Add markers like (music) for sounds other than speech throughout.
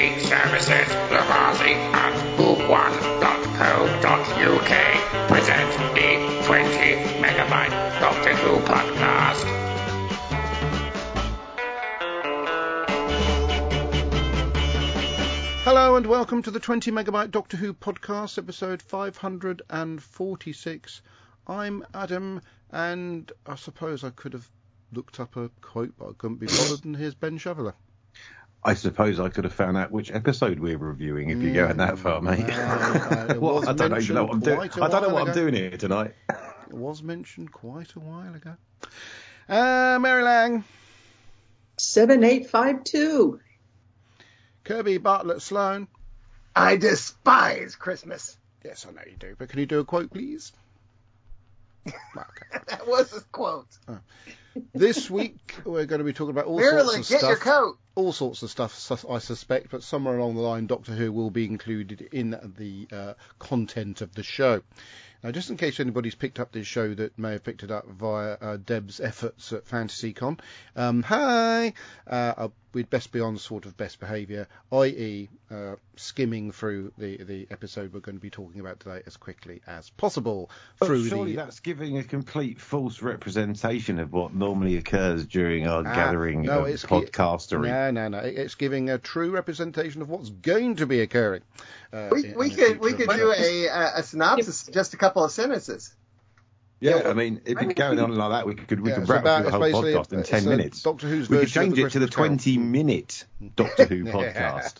Free services, Lavazzi at who1.co.uk present the 20 megabyte Doctor Who podcast. Hello and welcome to the 20 megabyte Doctor Who podcast, episode 546. I'm Adam, and I suppose I could have looked up a quote, but I couldn't be bothered. And here's Ben Shoveler. I suppose I could have found out which episode we're reviewing if you're going that far, mate. Uh, (laughs) it Well, I don't know what I'm doing. I don't know quite a what I'm doing here tonight. It was mentioned quite a while ago. Uh, Mary Lang, 7852. Kirby Bartlett Sloan. I despise Christmas. Yes, I know you do, but can you do a quote, please? (laughs) Well, okay. That was his quote. This week we're going to be talking about all Marilyn, sorts of get your coat. All sorts of stuff, I suspect, but somewhere along the line, Doctor Who will be included in the uh, content of the show. Now, just in case anybody's picked up this show that may have picked it up via uh, Deb's efforts at FantasyCon, um, hi, uh, uh, we'd best be on sort of best behaviour, i.e., uh, skimming through the, the episode we're going to be talking about today as quickly as possible But through surely the. that's giving a complete false representation of what normally occurs during our Ah, gathering no, of gi- podcastery. No, no, no. It's giving a true representation of what's going to be occurring. Uh, We, in- we in the could we could do a, a, a synopsis, just a couple of sentences. Yeah, I mean, if it's going on like that, we could we Yeah, could wrap about- through the whole podcast in ten minutes. Doctor Who's we could change it to the twenty-minute Doctor Who (laughs) podcast.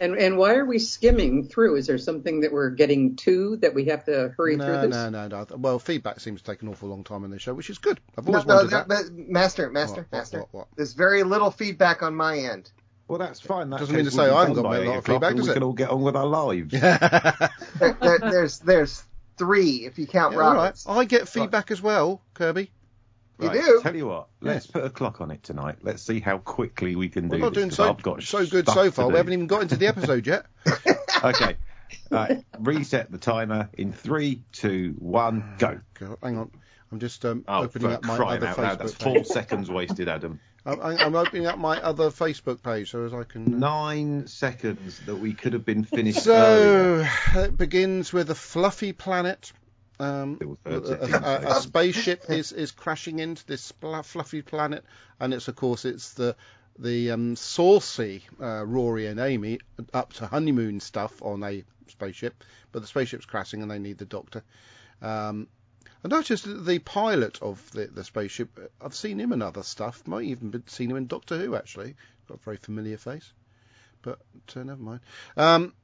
And and why are we skimming through? Is there something that we're getting to that we have to hurry through No, this? no, no, no. Well, feedback seems to take an awful long time on this show, which is good. I've always no, wanted there- that. but master, master, What, what, master. what, what? There's very little feedback on my end. Well, that's fine. That Doesn't mean to say I haven't done got by a lot of feedback, and we it? can all get on with our lives. (laughs) There, there, there's there's three if you count Yeah, all right. Roberts. I get feedback as well, Kirby. You Right, do? Tell you what, let's put a clock on it tonight. Let's see how quickly we can We're do not this. doing so, got so good so far. We haven't even got into the episode yet. (laughs) (laughs) Okay. Right, reset the timer in three, two, one, go. God, hang on. I'm just um, Oh, opening up my other out loud, that's Facebook four (laughs) seconds wasted, Adam. I'm, I'm opening up my other Facebook page so as I can. Nine seconds that we could have been finished earlier. So it begins with a fluffy planet. Um, a, a- a spaceship (laughs) is, is crashing into this fluffy planet, and it's of course it's the the um, saucy uh, Rory and Amy up to honeymoon stuff on a spaceship, but the spaceship's crashing and they need the doctor. Um, I noticed the pilot of the, the spaceship. I've seen him in other stuff. Might even been seen him in Doctor Who actually. Got a very familiar face, but uh, never mind. Um,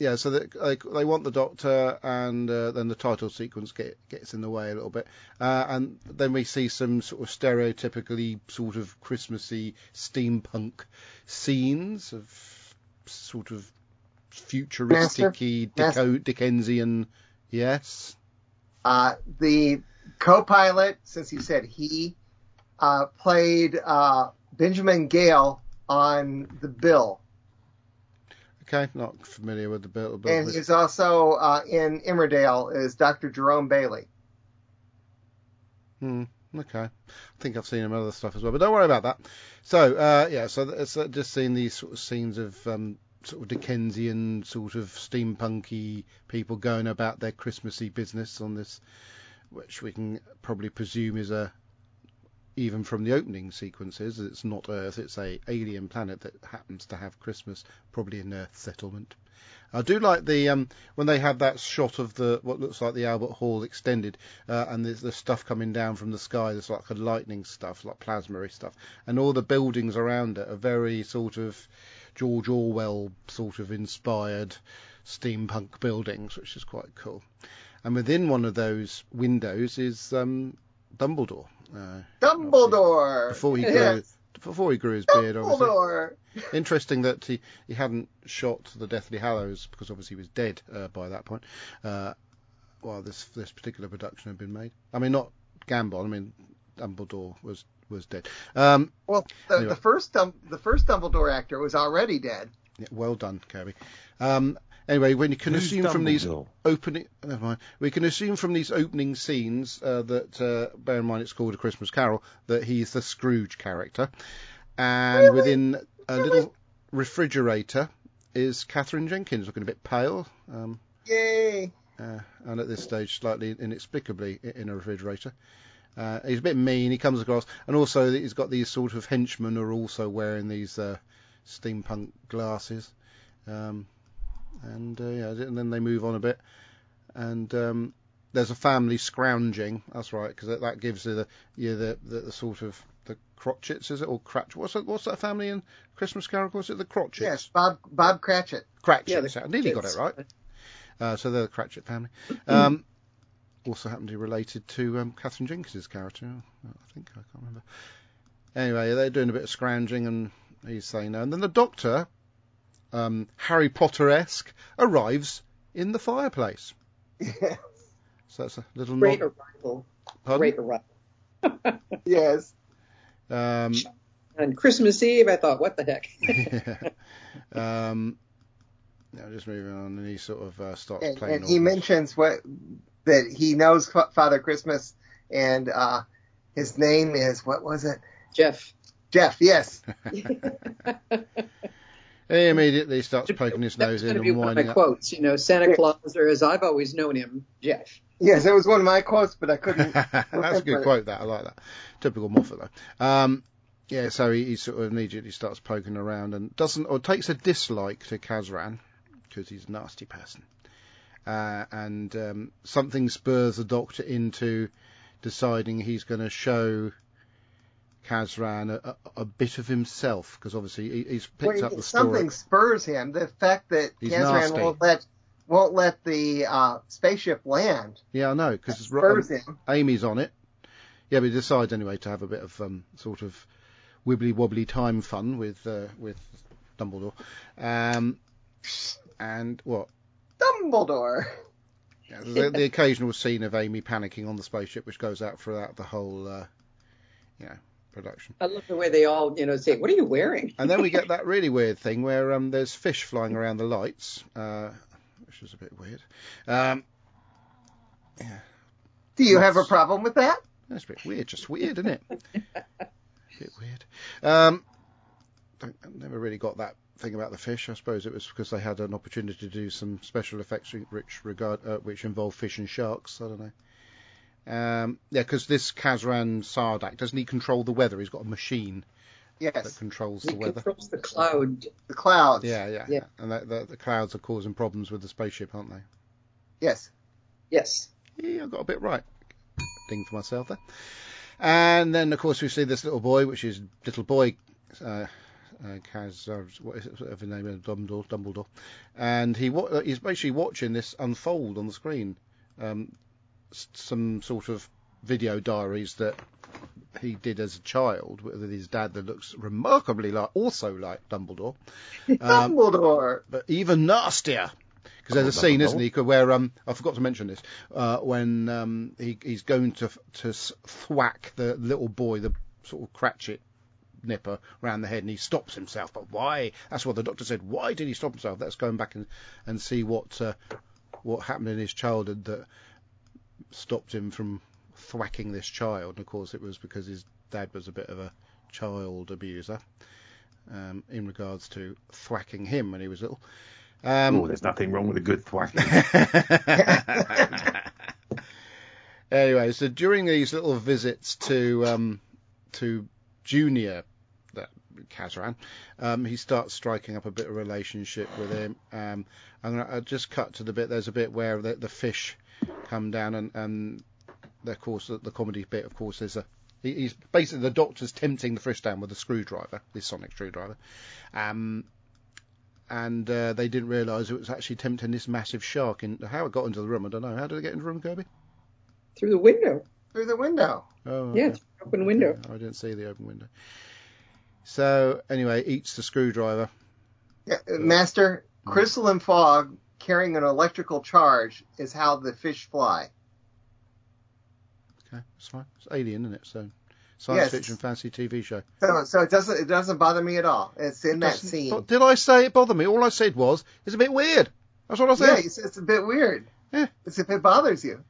yeah, so they, they, they want the Doctor, and uh, then the title sequence get, gets in the way a little bit, uh, and then we see some sort of stereotypically sort of Christmassy steampunk scenes of sort of futuristic-y, Master? Dickensian. Yes. Uh, the co-pilot, since you said he, uh, played uh, Benjamin Gale on the bill, Okay, not familiar with the but and he's also uh, in Emmerdale as Dr. Jerome Bailey. Hmm. Okay. I think I've seen him in other stuff as well, but don't worry about that. So, uh, yeah, so it's uh, just seeing these sort of scenes of um, sort of Dickensian, sort of steampunky people going about their Christmassy business on this, which we can probably presume is a, even from the opening sequences, it's not Earth, it's a alien planet that happens to have Christmas, probably an Earth settlement. I do like the um, when they have that shot of the what looks like the Albert Hall extended, uh, and there's the stuff coming down from the sky. There's like a lightning stuff, like plasma stuff, and all the buildings around it are very sort of George Orwell sort of inspired steampunk buildings, which is quite cool. And within one of those windows is um, Dumbledore. Uh, Dumbledore. before he grew, (laughs) Yes. before he grew his beard, obviously. Dumbledore. Interesting that he, he hadn't shot the Deathly Hallows because obviously he was dead uh, by that point. Uh, while this this particular production had been made. I mean, not Gambon. I mean, Dumbledore was was dead. Um, Well, the, Anyway. the first Dum- the first Dumbledore actor was already dead. yeah, well done, Kirby. Um, anyway, when you can Who's assume from these Dumbledore? opening, never mind. We can assume from these opening scenes uh, that, uh, bear in mind, it's called A Christmas Carol, that he's the Scrooge character, and Really? within a little refrigerator is Katherine Jenkins, looking a bit pale. Um, Yay! uh, and at this stage slightly inexplicably i- in a refrigerator. Uh, he's a bit mean. He comes across, and also he's got these sort of henchmen who are also wearing these uh, steampunk glasses. Um, and uh, yeah, and then they move on a bit, and um, there's a family scrounging. That's right, because that, that gives you the yeah the, the the sort of the Crotchets, is it or Cratch? What's that? What's that family in Christmas Carol? Was it the Crotchets? Yes, Bob Bob Cratchit. Cratchits. the I nearly got it right. Uh, so they're the Cratchit family. Um, also happen to be related to um, Katherine Jenkins' character. I think I can't remember. Anyway, they're doing a bit of scrounging, and he's saying no. And then the Doctor, um, Harry Potter-esque, arrives in the fireplace. So that's a little Great nod. arrival. Pardon? Great arrival. (laughs) yes. Um, On Christmas Eve, I thought, what the heck? (laughs) um, now just moving on, and he sort of uh, starts And, playing. and he this- mentions what that he knows Father Christmas, and uh, his name is what was it? Jeff. Jeff. Yes. (laughs) He immediately starts poking his nose was in going to be and one of my up. quotes. You know, Santa Claus, or as I've always known him, Jeff. Yes, it was one of my quotes, but I couldn't. (laughs) That's a good quote. That I like that. Typical Moffat though. Um, yeah, so he, he sort of immediately starts poking around and doesn't or takes a dislike to Kazran because he's a nasty person. Uh, and um, something spurs the Doctor into deciding he's going to show Kazran a, a, a bit of himself because obviously he, he's picked Well, up the story. something spurs him. The fact that He's Kazran nasty. won't let won't let the uh, spaceship land Yeah, I know because him. Amy's on it. Yeah, but he decides anyway to have a bit of um, sort of wibbly wobbly time fun with uh, with Dumbledore. Um, and what? Dumbledore. Yeah, the, the occasional scene of Amy panicking on the spaceship, which goes out throughout the whole, uh, you know, production. I love the way they all, you know, say, "What are you wearing?" And then we get that really weird thing where um, there's fish flying around the lights, uh, which is a bit weird. Um, Do you have a problem with that? That's a bit weird, just weird, isn't it? A (laughs) bit weird. Um, don't, I never really got that thing about the fish. I suppose it was because they had an opportunity to do some special effects which regard uh, which involve fish and sharks. I don't know. Um, yeah, because this Kazran Sardick doesn't he control the weather? He's got a machine that Yes. controls He the weather. controls the cloud. The clouds. Yeah, yeah, Yeah. And that, the, the clouds are causing problems with the spaceship, aren't they? Yes. Yes. Yeah, I got a bit right. Ding for myself there. And then, of course, we see this little boy, which is little boy uh, uh, Kaz, uh, what is it, whatever name is, Dumbledore, Dumbledore, and he wa- uh, he's basically watching this unfold on the screen. Um, some sort of video diaries that he did as a child with his dad that looks remarkably like, also like Dumbledore, (laughs) um, Dumbledore. but even nastier. Because there's a scene, isn't he, where um, I forgot to mention this, uh, when um, he, he's going to to thwack the little boy, the sort of Cratchit nipper round the head, and he stops himself. But why? That's what the doctor said. Why did he stop himself? Let's go back and and see what uh, what happened in his childhood that stopped him from thwacking this child. And of course, it was because his dad was a bit of a child abuser. Um, in regards to thwacking him when he was little. Um, oh, there's nothing wrong with a good thwacking. (laughs) (laughs) anyway, so during these little visits to um, to Junior, that Kazran, um, he starts striking up a bit of relationship with him. Um, I'm gonna I'll just cut to the bit. There's a bit where the, the fish come down, and, and of course the, the comedy bit, of course, is a he's basically the doctor's tempting the fish down with a screwdriver, this sonic screwdriver. Um, and uh, they didn't realise it was actually tempting this massive shark. In how it got into the room, I don't know. How did it get into the room, Kirby? Through the window. Through the window. Oh, Yeah, okay. through the open window. I didn't see the open window. So anyway, eats the screwdriver. Yeah, Master, crystalline fog carrying an electrical charge is how the fish fly. Okay, that's fine. It's Alien, isn't it? So science Yes. fiction fantasy TV show. So, so it doesn't it doesn't bother me at all. It's in that scene. But did I say it bothered me? All I said was it's a bit weird. That's what I yeah, said. it's, it's a bit weird. Yeah. It's if it bothers you.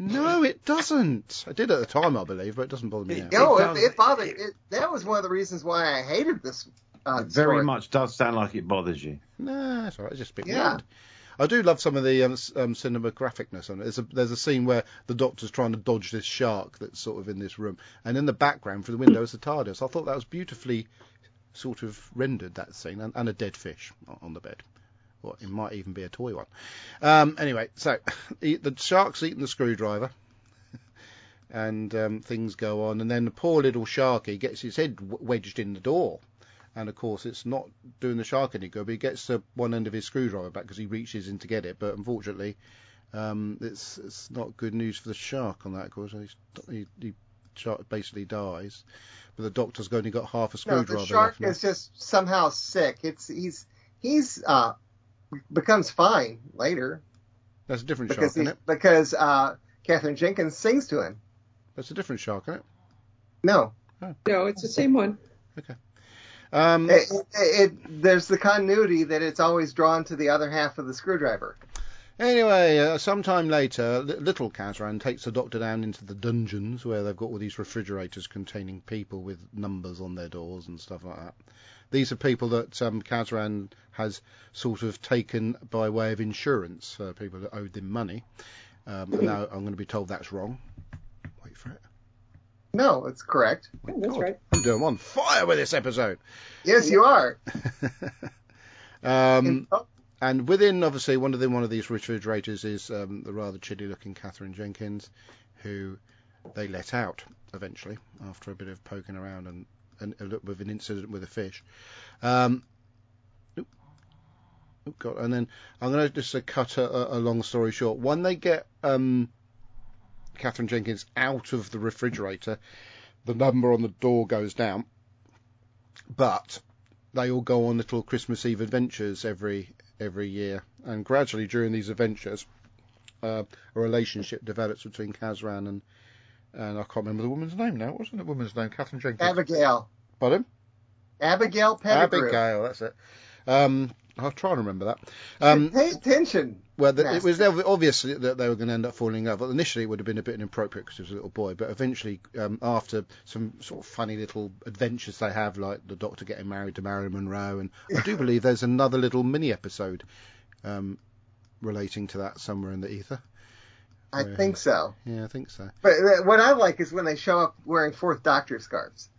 No, it doesn't. I did at the time, I believe, but it doesn't bother me now. No, It it, it bothered. It, that was one of the reasons why I hated this Uh, It very story. much does sound like it bothers you. No, it's all right. It's just a bit Yeah. weird. I do love some of the um, um, cinematographicness on it. There's a, there's a scene where the doctor's trying to dodge this shark that's sort of in this room, and in the background through the window is the TARDIS. I thought that was beautifully sort of rendered that scene, and, and a dead fish on- the bed. Or it might even be a toy one. Um, anyway, so (laughs) the shark's eating the screwdriver, (laughs) and um, things go on, and then the poor little sharky gets his head wedged in the door. And of course, it's not doing the shark any good. But he gets the one end of his screwdriver back because he reaches in to get it. But unfortunately, um, it's it's not good news for the shark on that. Of course, he, he shark basically dies. But the doctor's only got half a screwdriver. No, screwdriver the shark left. now. is just somehow sick. It's he's he's uh becomes fine later That's a different because shark, isn't he, it? because uh Katherine Jenkins sings to him. That's a different shark, isn't it? No, No, it's the same one. Um, it, it, it there's the continuity that it's always drawn to the other half of the screwdriver. Anyway, uh, sometime later, li- little Kazran takes the doctor down into the dungeons where they've got all these refrigerators containing people with numbers on their doors and stuff like that. These are people that um, Kazran has sort of taken by way of insurance for people that owed them money. Um, now I'm going to be told that's wrong. Wait for it. No, it's correct. My that's God, right. I'm doing on fire with this episode. Yes, you are. (laughs) um, Oh, And within, obviously, one of the one of these refrigerators is um, the rather chilly-looking Katherine Jenkins, who they let out eventually after a bit of poking around and, and a little bit of an incident with a fish. Um, oop. Oh, God. And then I'm going to just uh, cut a, a long story short. When they get um, Katherine Jenkins out of the refrigerator, the number on the door goes down, but they all go on little Christmas Eve adventures every every year, and gradually during these adventures, uh, a relationship develops between Kazran and and I can't remember the woman's name now. What was the woman's name? Katherine Jenkins. Abigail. Pardon? Abigail Pettigrew. Abigail. That's it. Um, I'll try and remember that. Um, Pay attention. well, the, it was obvi- obvious that they were going to end up falling in love. Well, initially, it would have been a bit inappropriate because he was a little boy, but eventually, um, after some sort of funny little adventures they have, like the Doctor getting married to Marilyn Monroe, and I do (laughs) believe there's another little mini episode um, relating to that somewhere in the ether. I think so. Yeah, I think so. But uh, what I like is when they show up wearing Fourth Doctor scarves.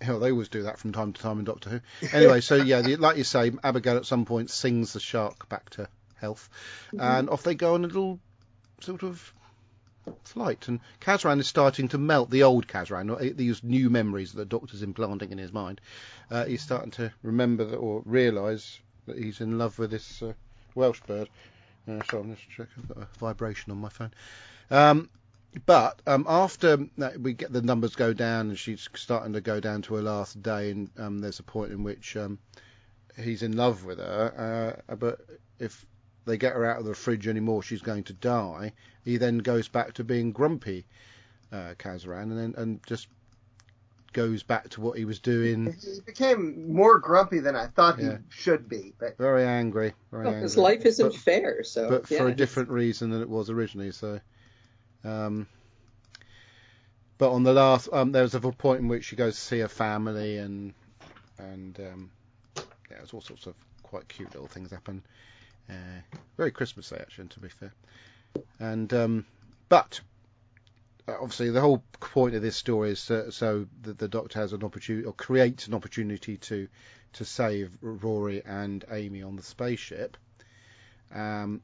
Hell, they always do that from time to time in Doctor Who. Anyway, so yeah, the, like you say, Abigail at some point sings the shark back to health, and off they go on a little sort of flight. And Kazran is starting to melt the old Kazran, these new memories that the Doctor's implanting in his mind. Uh, he's starting to remember that, or realise that he's in love with this uh, Welsh bird. Uh, so I'm just checking. I've got a vibration on my phone. Um, but um, after that, we get the numbers go down, and she's starting to go down to her last day, and um, there's a point in which um, he's in love with her. Uh, but if they get her out of the fridge anymore, she's going to die. He then goes back to being grumpy, uh, Kazran, and then and just goes back to what he was doing. He became more grumpy than I thought Yeah. he should be. But Very angry, very Well, angry. his life isn't But- fair, so but yeah, for a different reason than it was originally. So, um, but on the last, um, there was a point in which she goes to see her family, and and um, yeah, there's all sorts of quite cute little things happen. Uh, very Christmassy, actually, to be fair. And um, but uh, obviously, the whole point of this story is so, so that the Doctor has an opportunity or creates an opportunity to to save Rory and Amy on the spaceship. Um,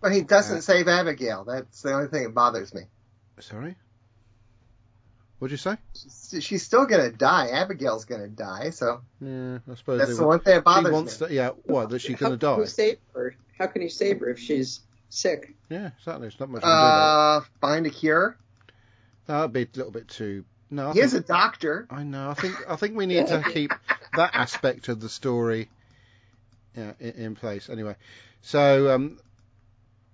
but he doesn't Uh, save Abigail. That's the only thing that bothers me. Sorry? What'd you say? She's, she's still gonna die. Abigail's gonna die. So Yeah, I suppose that's the want- one thing that she bothers wants me. to. Yeah, what? That she's How going to can die? you save her? How can you save her if she's sick? Yeah, exactly. It's not much. you can do Uh, find a cure. that'd be a little bit too. No, I He is a doctor. I know. I think. I think we need to (laughs) keep that aspect of the story. Yeah, in, in place. Anyway, so um,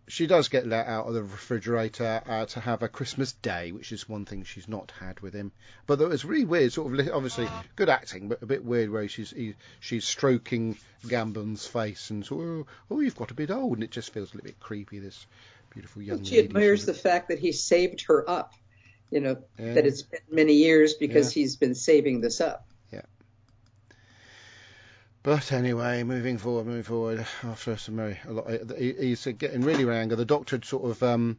she does get let out of the refrigerator uh, to have a Christmas day, which is one thing she's not had with him. But it was really weird, sort of li- obviously good acting, but a bit weird where she's he, she's stroking Gambon's face and so oh, oh you've got a bit old, and it just feels a little bit creepy. This beautiful young She lady. admires sort the fact that he saved her up. You know Yeah. that it's been many years because he's been saving this up. But anyway, moving forward, moving forward. (sighs) After some very a lot, he- he's getting really angry. The doctor sort of um,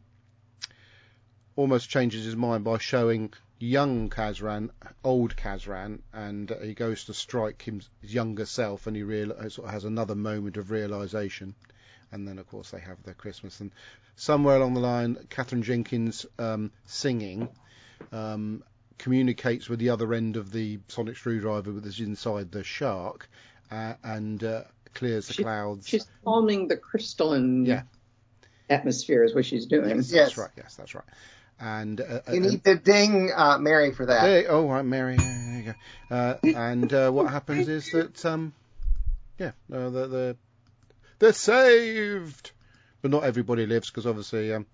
almost changes his mind by showing young Kazran, old Kazran, and uh, he goes to strike his younger self, and he real, uh, sort of has another moment of realization. And then, of course, they have their Christmas. And somewhere along the line, Katherine Jenkins um, singing um, communicates with the other end of the sonic screwdriver, which is inside the shark, uh, and uh, clears the She- clouds. She's calming the crystalline Yeah. atmosphere is what she's doing. Yes, Yes. that's right. Yes, that's right. And uh, You and- need to ding uh, Mary for that. Hey, oh, right, Mary. There you go. Uh, and uh, what happens is that, um, yeah, uh, the, the, they're saved, but not everybody lives because obviously, um,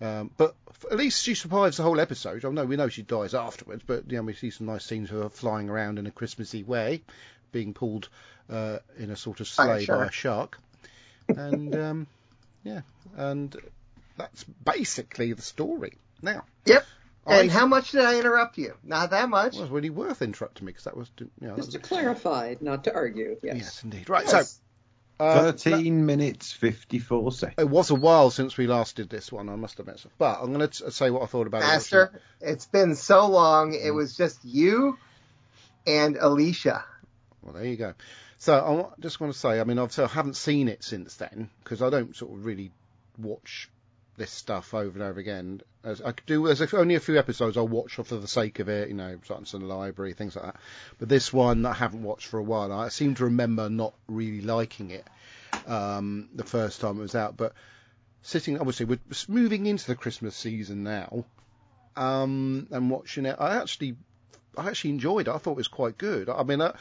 um, but at least she survives the whole episode. I know we know she dies afterwards, but you know, we see some nice scenes of her flying around in a Christmassy way, being pulled uh, in a sort of sleigh by a shark. shark, and um, yeah, and that's basically the story. Now, Yep. I And how much did I interrupt you? Not that much. well, it was really worth interrupting me because that was, you know, that Just to clarify, not to argue. Yes. yes, indeed. Right, Yes. so uh, 13 minutes 54 seconds. it was a while since we last did this one, I must admit. But I'm going to say what I thought about it. Master, it's been so long. Mm. It was just you and Alicia. Well, there you go. So I just want to say, I mean, obviously I haven't seen it since then because I don't sort of really watch this stuff over and over again. As I do, there's only a few episodes I'll watch for the sake of it, you know, Silence in the Library, things like that. But this one I haven't watched for a while. I seem to remember not really liking it um, the first time it was out, but sitting, obviously, we're moving into the Christmas season now, um, and watching it, I actually, I actually enjoyed it. I thought it was quite good. I mean, I,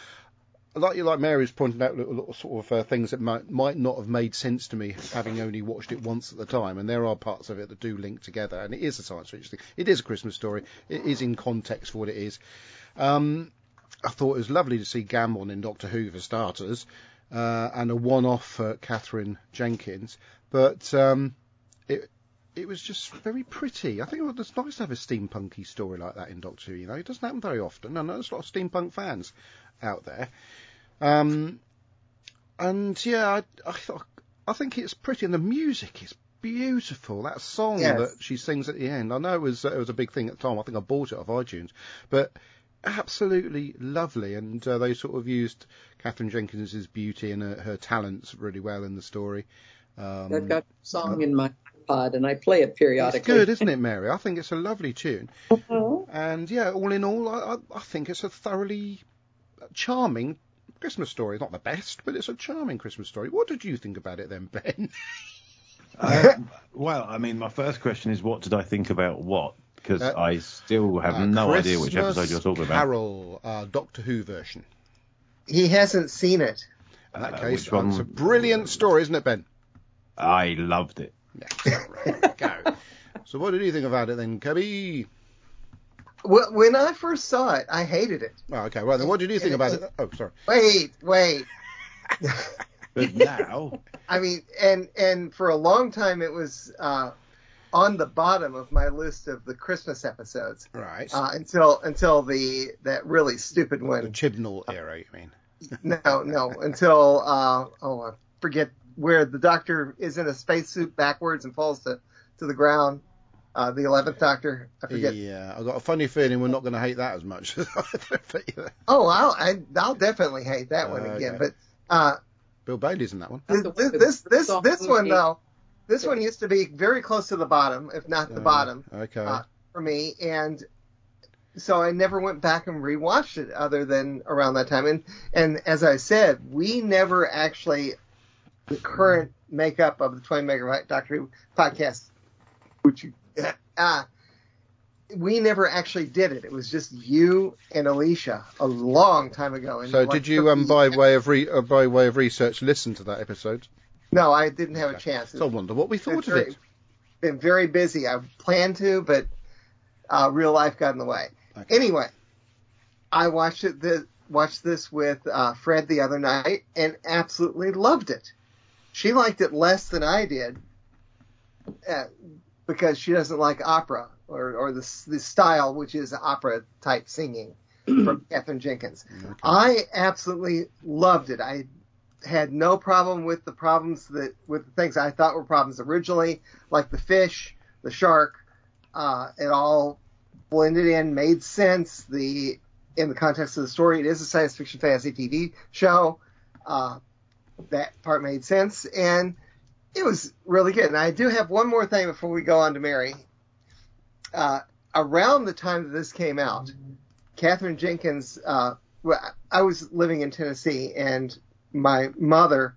like you, like Mary's pointed out, little, little sort of uh, things that might might not have made sense to me, having only watched it once at the time. And there are parts of it that do link together. And it is a science fiction thing. It is a Christmas story. It is in context for what it is. Um, I thought it was lovely to see Gambon in Doctor Who for starters, uh, and a one-off for Katherine Jenkins. But um, it it was just very pretty. I think it's nice to have a steampunky story like that in Doctor Who. You know, it doesn't happen very often. I know there's a lot of steampunk fans out there. Um, and yeah, I, I I think it's pretty, and the music is beautiful. That song Yes. that she sings at the end. I know it was it was a big thing at the time. I think I bought it off iTunes, but absolutely lovely. And uh, they sort of used Katherine Jenkins's beauty and her, her talents really well in the story. Um, I've got a song in my iPod and I play it periodically. it's good, isn't it, Mary? I think it's a lovely tune. Mhm. And yeah, all in all, I, I, I think it's a thoroughly charming Christmas story. Not the best, but it's a charming Christmas story. What did you think about it then, Ben? (laughs) Uh, well, I mean, my first question is what did I think about what? Because Uh, I still have Uh, no idea which episode you're talking about. Carol, uh, Doctor Who version. He hasn't seen it. In that Uh, case, which one? it's a brilliant story, isn't it, Ben? I loved it. Yeah, right, go. (laughs) So, what did you think about it then, Cubby? Wh- When I first saw it, I hated it. Oh, okay, Well, then. What did you think about it? Oh, sorry. Wait, wait. (laughs) But now, I mean, and and for a long time it was uh, on the bottom of my list of the Christmas episodes Right. uh, until until the that really stupid one. the. Chibnall era, you mean? (laughs) No, no, until uh, oh, I forget where the Doctor is in a spacesuit backwards and falls to to the ground. Uh, the eleventh Doctor, I forget. Yeah, I've got a funny feeling we're not going to hate that as much. (laughs) Oh, I'll I, I'll definitely hate that one Okay. again. But uh, Bill Bailey's in that one. this this one this this, one though, this one used to be very close to the bottom, if not the Uh, bottom. Okay. uh, for me, and so I never went back and rewatched it other than around that time. And and as I said, we never actually the current makeup of the 20 megabyte Doctor Who podcast, which you, uh, (laughs) we never actually did it. It was just you and Alicia a long time ago. So, like did you, um, by way of re- uh, by way of research, listen to that episode? No, I didn't have a chance. So I wonder what we thought of very- it. been very busy. I planned to, but uh, real life got in the way. Okay. Anyway, I watched it. This, watched this with uh, Fred the other night and absolutely loved it. She liked it less than I did uh, because she doesn't like opera or or the the style, which is opera type singing. (clears throat) from Katherine Jenkins. I absolutely loved it. I had no problem with the problems that with the things I thought were problems originally, like the fish, the shark. Uh, it all blended in, made sense. The in the context of the story, it is a science fiction fantasy TV show. Uh, that part made sense, and it was really good. And I do have one more thing before we go on to Mary. Uh, around the time that this came out, Katherine Jenkins, uh, I was living in Tennessee, and my mother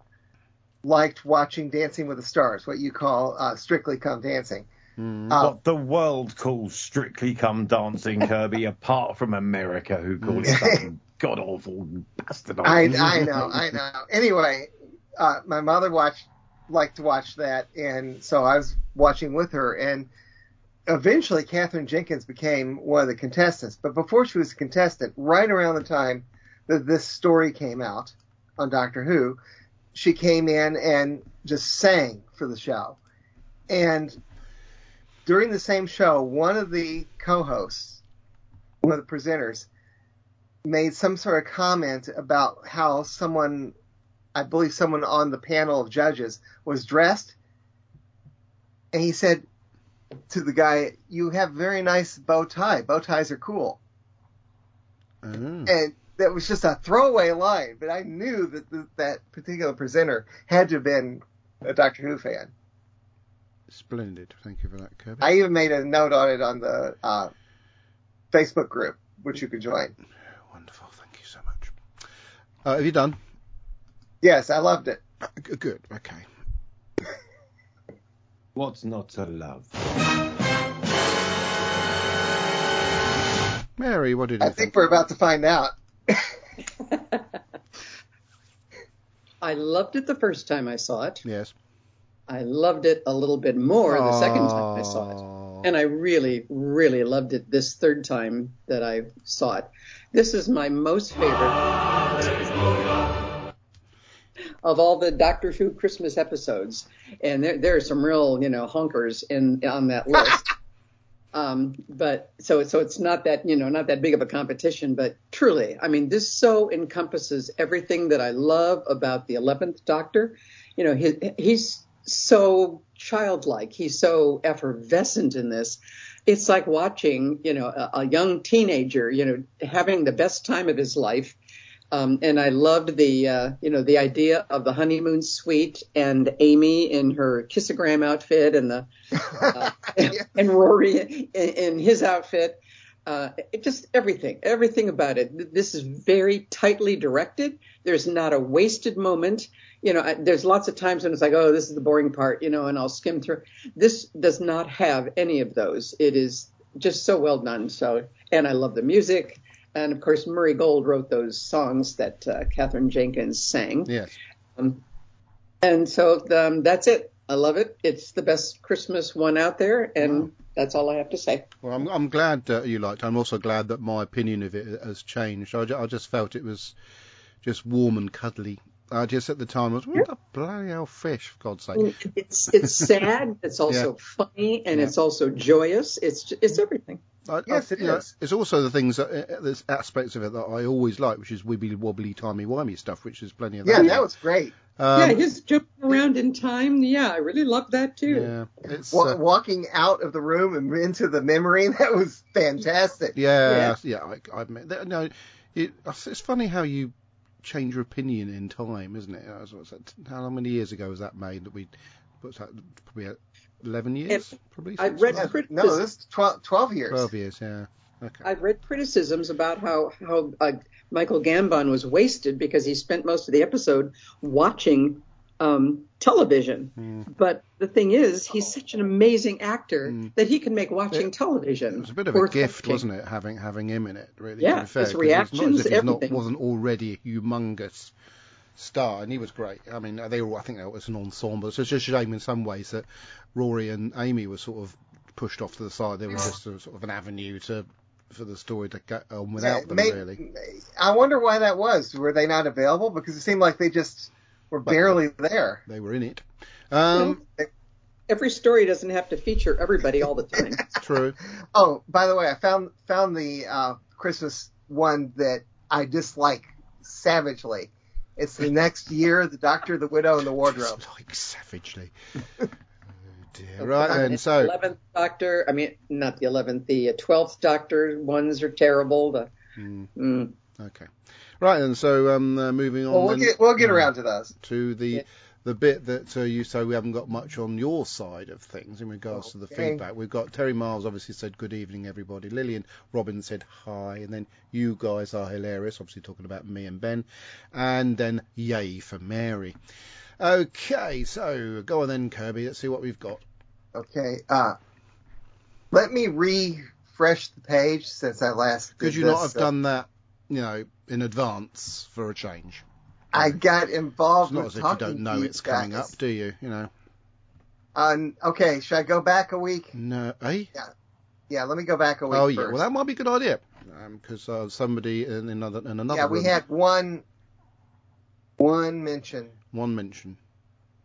liked watching Dancing with the Stars, what you call uh, Strictly Come Dancing. Mm. Uh, What the world calls Strictly Come Dancing, Kirby, (laughs) apart from America, who call it (laughs) something god awful bastard. I, I know, I know. Anyway, uh, my mother watched, liked to watch that, and so I was watching with her, and eventually Katherine Jenkins became one of the contestants. But before she was a contestant, right around the time that this story came out on Doctor Who, she came in and just sang for the show. And during the same show, one of the co-hosts, one of the presenters, made some sort of comment about how someone, I believe someone on the panel of judges was dressed. And he said to the guy, you have very nice bow tie. Bow ties are cool. Mm. And that was just a throwaway line, but I knew that th- that particular presenter had to have been a Doctor Who fan. Splendid. Thank you for that, Kirby. I even made a note on it on the uh, Facebook group, which you could join. Wonderful. Thank you so much. Uh, have you done? Yes, I loved it. Uh, good. Okay. What's not to love? Mary, what did you I think we're about to find out. (laughs) I loved it the first time I saw it. Yes. I loved it a little bit more the second time I saw it. And I really, really loved it this third time that I saw it. This is my most favorite of all the Doctor Who Christmas episodes. And there, there are some real, you know, hunkers in on that (laughs) list. um, but so, so it's not that, you know, not that big of a competition, but truly, I mean, this so encompasses everything that I love about the 11th Doctor. You know, he, he's so childlike. He's so effervescent in this. It's like watching, you know, a, a young teenager, you know, having the best time of his life. Um, and I loved the, uh, you know, the idea of the honeymoon suite and Amy in her kissogram outfit and the, uh, (laughs) and Rory in, in his outfit. Uh, it just everything, everything about it. This is very tightly directed. There's not a wasted moment. You know, I, there's lots of times when it's like, oh, this is the boring part, you know, and I'll skim through. This does not have any of those. It is just so well done. So, and I love the music. And of course, Murray Gold wrote those songs that uh, Katherine Jenkins sang. Yes. Um, and so um, that's it. I love it. It's the best Christmas one out there, and that's all I have to say. Well, I'm, I'm glad uh, you liked it. I'm also glad that my opinion of it has changed. I, I just felt it was just warm and cuddly. I just at the time was, what the bloody hell fish, for God's sake. It's it's sad. It's (laughs) also funny, and Yeah. it's also joyous. It's it's everything. I, Yes, I, it you know, it's also the things that uh, there's aspects of it that I always like, which is wibbly wobbly timey wimey stuff, which is plenty of Yeah, that. that was great. Um, yeah, his jumping around in time. Yeah, I really loved that too. yeah, it's Wa- uh, walking out of the room and into the memory, (laughs) that was fantastic. yeah, yeah. I, I admit that. No, it, it's funny how you change your opinion in time, isn't it? As- How many years ago was that made? That we what's that? Probably eleven years, probably. I've read like that? crit- No, this is 12, 12 years. twelve years. Yeah. Okay. I've read criticisms about how how uh, Michael Gambon was wasted because he spent most of the episode watching um, television. Hmm. But the thing is, he's such an amazing actor that he can make watching television. It was a bit of a gift, thinking. wasn't it, having having him in it? Really, Yeah, to be fair, his 'cause it's not as reactions, if he's not, everything. wasn't already a humongous star, and he was great. I mean, they were, I think that was an ensemble. So it's just a shame in some ways that Rory and Amy were sort of pushed off to the side. They were just a, sort of an avenue to for the story to go on without them, May- really. I wonder why that was. Were they not available? Because it seemed like they just were barely there. They were in it. Um, Every story doesn't have to feature everybody all the time. (laughs) true. Oh, by the way, I found found the uh, Christmas one that I dislike savagely. It's the next year, the Doctor, the Widow, and the Wardrobe. Like savagely. (laughs) oh dear. Right then, so 11th Doctor, I mean, not the 11th, the 12th Doctor ones are terrible. The, Mm, mm, okay. Right then, so um, uh, moving on Well, we'll then get we'll get around to those. to the Yeah. The bit that uh, you say we haven't got much on your side of things in regards to the feedback. We've got Terry Miles obviously said good evening everybody. Lillian Robin said hi, and then you guys are hilarious. Obviously talking about me and Ben, and then yay for Mary. Okay, so go on then, Kirby. Let's see what we've got. Okay. Uh, let me refresh the page since I last. Could you not have uh, done that, you know, in advance for a change? I got It's involved not with as if you don't know it's coming up, do you? You know. Um, okay, should I go back a week? No, eh? Yeah, yeah. let me go back a week Oh yeah, first. well that might be a good idea because uh, somebody in another in another yeah, we room, had one one mention one mention.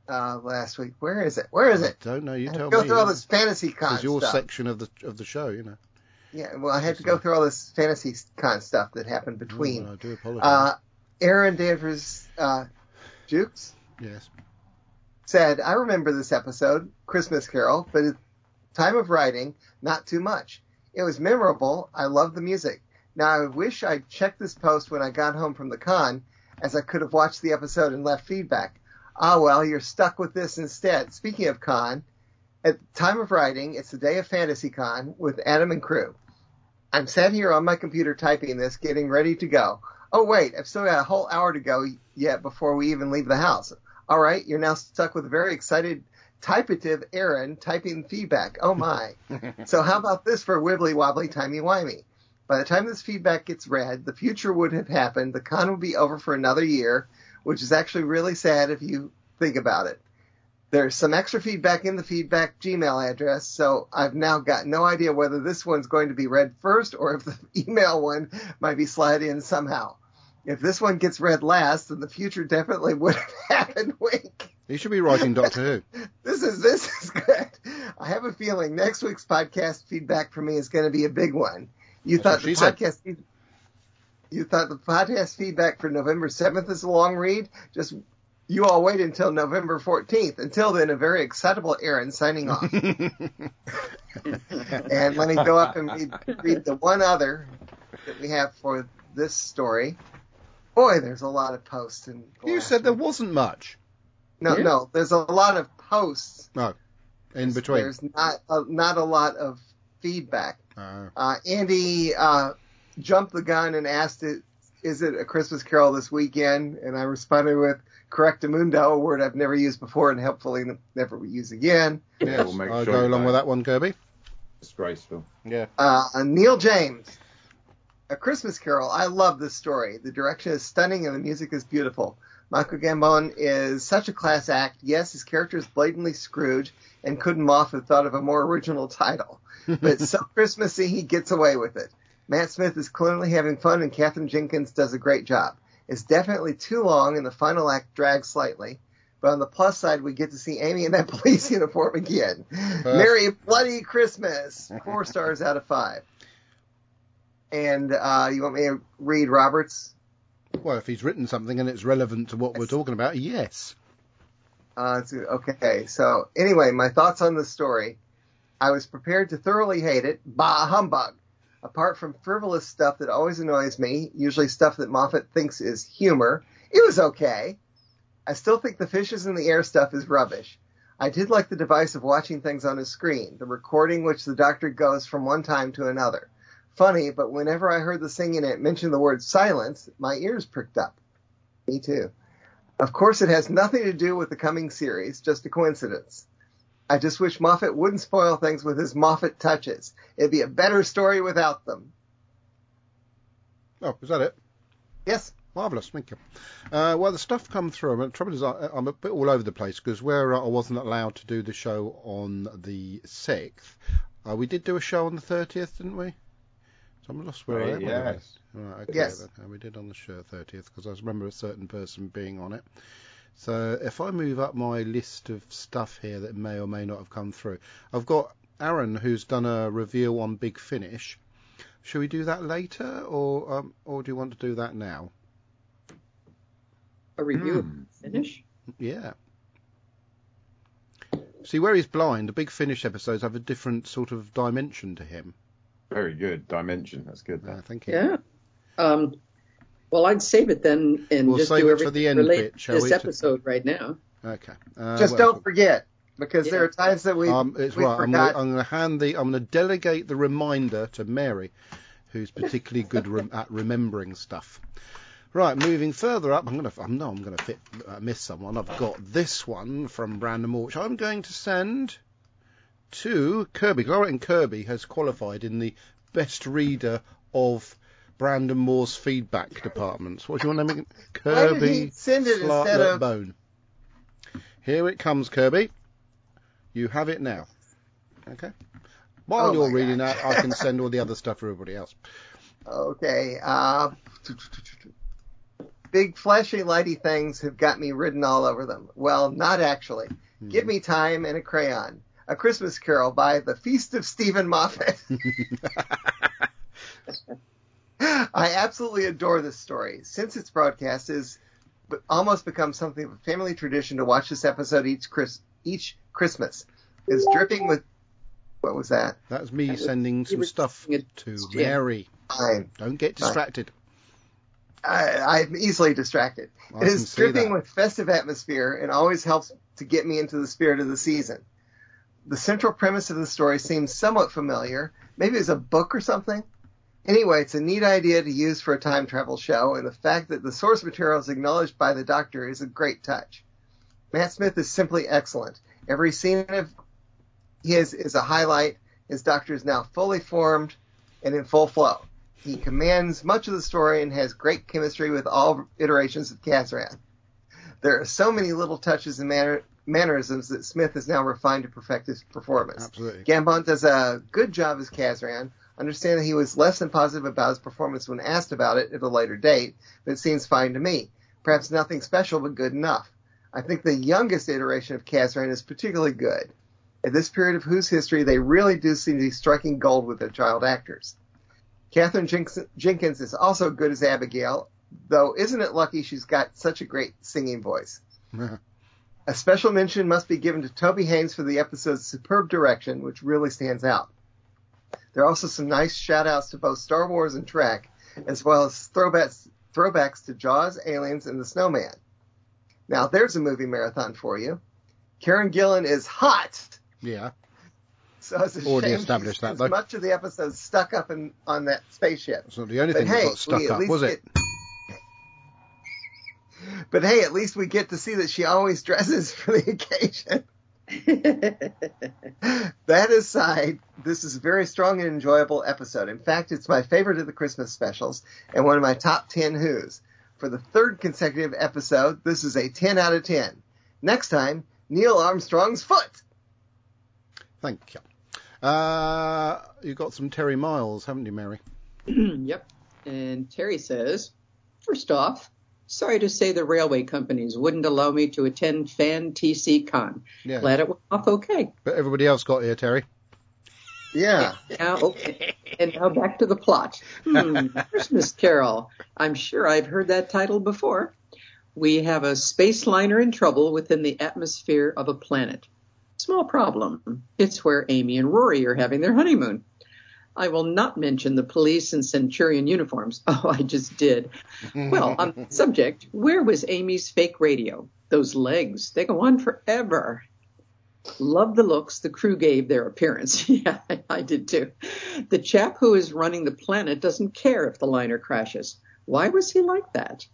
uh, last week. Where is it? Where is it? I don't know. You I tell to go me. through all this fantasy con It's your stuff. section of the of the show, you know. Yeah, well, I had to go through all this fantasy con stuff that happened between. Oh, I do apologise. Uh, Aaron Danvers uh, Jukes yes. said, I remember this episode, Christmas Carol, but at time of writing, not too much. It was memorable. I love the music. Now, I wish I'd checked this post when I got home from the con, as I could have watched the episode and left feedback. Ah, well, you're stuck with this instead. Speaking of con, at the time of writing, it's the day of Fantasy Con with Adam and crew. I'm sat here on my computer typing this, getting ready to go. Oh, wait, I've still got a whole hour to go yet before we even leave the house. All right, you're now stuck with a very excited typative Aaron typing feedback. Oh my. (laughs) so how about this for wibbly wobbly timey wimey? By the time this feedback gets read, the future would have happened. The con would be over for another year, which is actually really sad if you think about it. There's some extra feedback in the feedback Gmail address, so I've now got no idea whether this one's going to be read first or if the (laughs) email one might be slid in somehow. If this one gets read last, then the future definitely would have (laughs) happened. Wink. You should be writing Doctor Who. (laughs) This is this is good. I have a feeling next week's podcast feedback for me is going to be a big one. You That's thought the she said. podcast you thought the podcast feedback for November seventh is a long read. Just you all wait until November fourteenth. Until then, a very excitable Aaron signing off. (laughs) and let me go up and read, read the one other that we have for this story. Boy, there's a lot of posts and you said there wasn't much no, Yeah. no. There's a lot of posts No. in between. There's not a, not a lot of feedback. Oh. Uh, Andy uh, jumped the gun and asked it, "Is it a Christmas Carol this weekend?" And I responded with "correctamundo," a word I've never used before and hopefully never will use again. yes, we'll make I'll sure go along don't. with that one, Kirby. Disgraceful. Yeah. Uh, Neil James, A Christmas Carol. I love this story. The direction is stunning and the music is beautiful. Michael Gambon is such a class act. Yes, his character is blatantly Scrooge, and couldn't Moffat have thought of a more original title. (laughs) But so Christmassy, he gets away with it. Matt Smith is clearly having fun, and Katherine Jenkins does a great job. It's definitely too long, and the final act drags slightly. But on the plus side, we get to see Amy in that (laughs) police uniform again. Uh. Merry Bloody Christmas! Four (laughs) stars out of five. And uh, you want me to read Roberts? Well, if he's written something and it's relevant to what we're talking about, yes. Uh, okay, so anyway, my thoughts on the story. I was prepared to thoroughly hate it. Bah humbug. Apart from frivolous stuff that always annoys me, usually stuff that Moffat thinks is humor, it was okay. I still think the fishes in the air stuff is rubbish. I did like the device of watching things on a screen, the recording which the doctor goes from one time to another. Funny, but whenever I heard the singing it mentioned the word silence, my ears pricked up. Me too. Of course, it has nothing to do with the coming series, just a coincidence. I just wish Moffat wouldn't spoil things with his Moffat touches. It'd be a better story without them. Oh, is that it? Yes. Marvellous, thank you. Uh, well, the stuff come through. The trouble is, I, I'm a bit all over the place because where I wasn't allowed to do the show on the 6th, uh, we did do a show on the 30th, didn't we? So I'm lost where I am. yes. Right, okay, Yes. then. Uh, we did on the show 30th because I remember a certain person being on it. So if I move up my list of stuff here that may or may not have come through, I've got Aaron who's done a review on Big Finish, Should we do that later, or um, or do you want to do that now? A review of finish. Yeah. See, where he's blind, the big finish episodes have a different sort of dimension to him. Very good dimension. That's good. Uh, thank you. Yeah. Um, well, I'd save it then and We'll just save do it for the end related bit, shall this we, episode right now. Okay. Uh, Just well, don't forget, because there are times that we Um, it's right. I'm gonna, I'm gonna hand the. I'm gonna delegate the reminder to Mary, who's particularly good rem- at remembering stuff. Right, moving further up, I'm gonna. I know I'm gonna fit, uh, miss someone. I've got this one from Brandon Moore, which I'm going to send to Kirby. And Kirby has qualified in the best reader of Brandon Moore's feedback departments. What do you want to make? it? Why did he Kirby send it instead of Bone. Here it comes, Kirby. You have it now. Okay. While Oh you're reading God. that, I can send all the other stuff for everybody else. Okay. Uh, big flashy lighty things have got me written all over them. Well, not actually. Hmm. Give me time and a crayon. A Christmas Carol by the Feast of Steven Moffat. (laughs) (laughs) I absolutely adore this story. Since its broadcast is almost become something of a family tradition to watch this episode each Chris each Christmas. It's dripping with what was that? That's me was- sending some stuff to. Mary. Fine. Don't get distracted. I, I'm easily distracted. I it is dripping with festive atmosphere and always helps to get me into the spirit of the season. The central premise of the story seems somewhat familiar. Maybe it's a book or something. Anyway, it's a neat idea to use for a time travel show, and the fact that the source material is acknowledged by the Doctor is a great touch. Matt Smith is simply excellent. Every scene of his is a highlight. His Doctor is now fully formed and in full flow. He commands much of the story and has great chemistry with all iterations of Kazran. There are so many little touches and manner, mannerisms that Smith has now refined to perfect his performance. Absolutely. Gambon does a good job as Kazran. Understand that he was less than positive about his performance when asked about it at a later date, but it seems fine to me. Perhaps nothing special, but good enough. I think the youngest iteration of Kazran is particularly good. At this period of Who's history, they really do seem to be striking gold with their child actors. Katherine Jenkins is also good as Abigail, though isn't it lucky she's got such a great singing voice? (laughs) A special mention must be given to Toby Haynes for the episode's superb direction, which really stands out. There are also some nice shout outs to both Star Wars and Trek, as well as throwbacks, throwbacks to Jaws, Aliens, and The Snowman. Now, there's a movie marathon for you. Karen Gillan is hot! Yeah. So it's a Already shame established she that, though. much of the episode stuck up in, on that spaceship. It's not the only But thing hey, that got stuck up, was it? get- But hey, at least we get to see that she always dresses for the occasion. (laughs) That aside, this is a very strong and enjoyable episode. In fact, it's my favorite of the Christmas specials and one of my top 10 Who's. For the third consecutive episode, this is a 10 out of 10. Next time, Neil Armstrong's foot. Thank you. Uh, you got some Terry Miles, haven't you, Mary? (clears throat) yep. And Terry says, first off, sorry to say the railway companies wouldn't allow me to attend Fan TC Con. Yeah. Glad it went off okay. But everybody else got here, Terry. Yeah. (laughs) Now, okay. And now back to the plot. Hmm, Christmas Carol. I'm sure I've heard that title before. We have a space liner in trouble within the atmosphere of a planet. Small problem. It's where Amy and Rory are having their honeymoon. I will not mention the police and centurion uniforms. (laughs) Oh, I just did. Well, on the (laughs) subject, where was Amy's fake radio? Those legs, they go on forever. Love the looks the crew gave their appearance. (laughs) yeah, I did too. The chap who is running the planet doesn't care if the liner crashes. Why was he like that?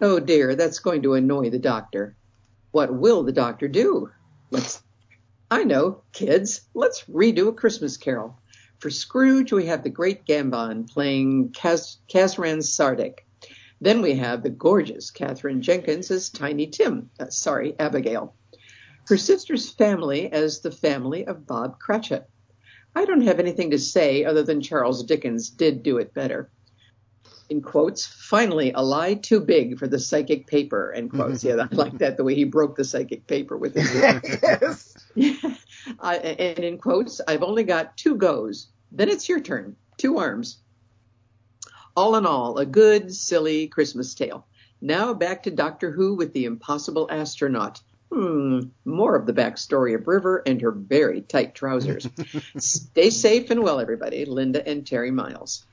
Oh dear, that's going to annoy the doctor. What will the doctor do? Let's, I know, kids, let's redo a Christmas carol. For Scrooge, we have the great Gambon playing Kaz, Sardick. Then we have the gorgeous Katherine Jenkins as Tiny Tim, uh, sorry, Abigail. Her sister's family as the family of Bob Cratchit. I don't have anything to say other than Charles Dickens did do it better. In quotes, finally, a lie too big for the psychic paper, end quotes. (laughs) yeah, I like that, the way he broke the psychic paper with his yes. (laughs) I, and in quotes, I've only got two goes. Then it's your turn. Two arms. All in all, a good, silly Christmas tale. Now back to Doctor Who with the impossible astronaut. Hmm, more of the backstory of River and her very tight trousers. (laughs) Stay safe and well, everybody. Linda and Terry Miles.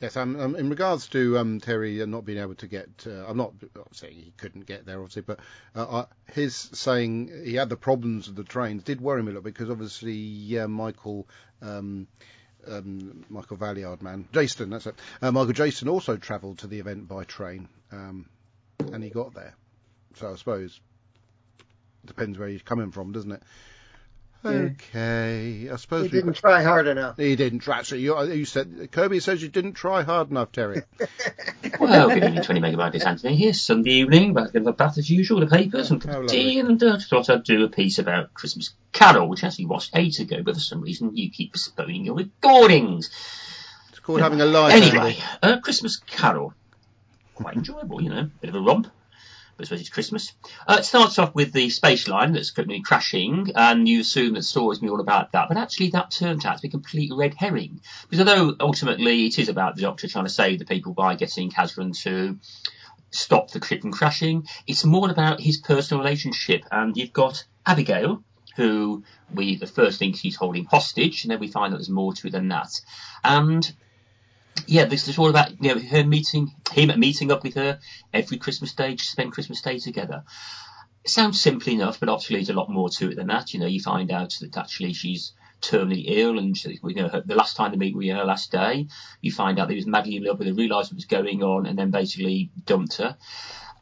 Yes, um, um, in regards to um, Terry not being able to get, uh, I'm not saying he couldn't get there, obviously, but uh, uh, his saying he had the problems of the trains did worry me a little because obviously yeah, Michael. Um, um, Michael Valeyard, man, Jayston, that's it. Uh, Michael Jayston also travelled to the event by train, um, and he got there. So I suppose depends where he's coming from, doesn't it? Okay, I suppose he didn't try hard enough. He didn't try. So you, you said Kirby says you didn't try hard enough, Terry. (laughs) well, good evening, 20 megabyte. It's Anthony here. Sunday evening, back in the bath as usual, the papers and How tea, and uh, thought I'd do a piece about Christmas Carol, which I actually watched ages ago, but for some reason you keep postponing your recordings. It's called having a life. Anyway, uh, Christmas Carol, quite enjoyable, you know, bit of a romp. I suppose it's Christmas. Uh, it starts off with the space line that's going crashing, and you assume that the story is going to be all about that. But actually, that turns out to be a complete red herring. Because although ultimately it is about the Doctor trying to save the people by getting Kazran to stop the ship from crashing, it's more about his personal relationship. And you've got Abigail, who we the first think she's holding hostage, and then we find that there's more to it than that. And yeah, this is all about you know her meeting him meeting up with her every Christmas day to spend Christmas Day together. It sounds simple enough, but actually there's a lot more to it than that. You know, you find out that actually she's terminally ill, and she, you know her, the last time they meet with her last day, you find out that he was madly in love with her, realised what was going on, and then basically dumped her.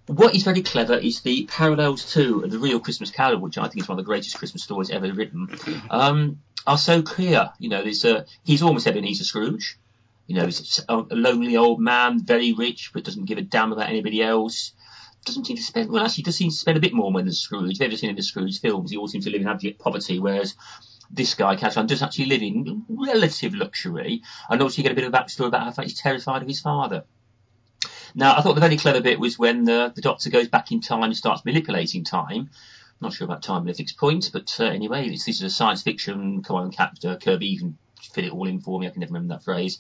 What is very clever is the parallels to the real Christmas Carol, which I think is one of the greatest Christmas stories ever written, (laughs) um, are so clear. You know, there's a, he's almost Ebenezer Scrooge. You know, he's a lonely old man, very rich, but doesn't give a damn about anybody else. Doesn't seem to spend, well, actually, does seem to spend a bit more money than Scrooge. If you've ever seen the Scrooge films, he always seems to live in abject poverty, whereas this guy, Catron, does actually live in relative luxury. And also you get a bit of a backstory about how he's terrified of his father. Now, I thought the very clever bit was when the, the Doctor goes back in time and starts manipulating time. Not sure about time at point, but uh, anyway, this is a science fiction. Come on, Captain Kirby, can fit it all in for me. I can never remember that phrase.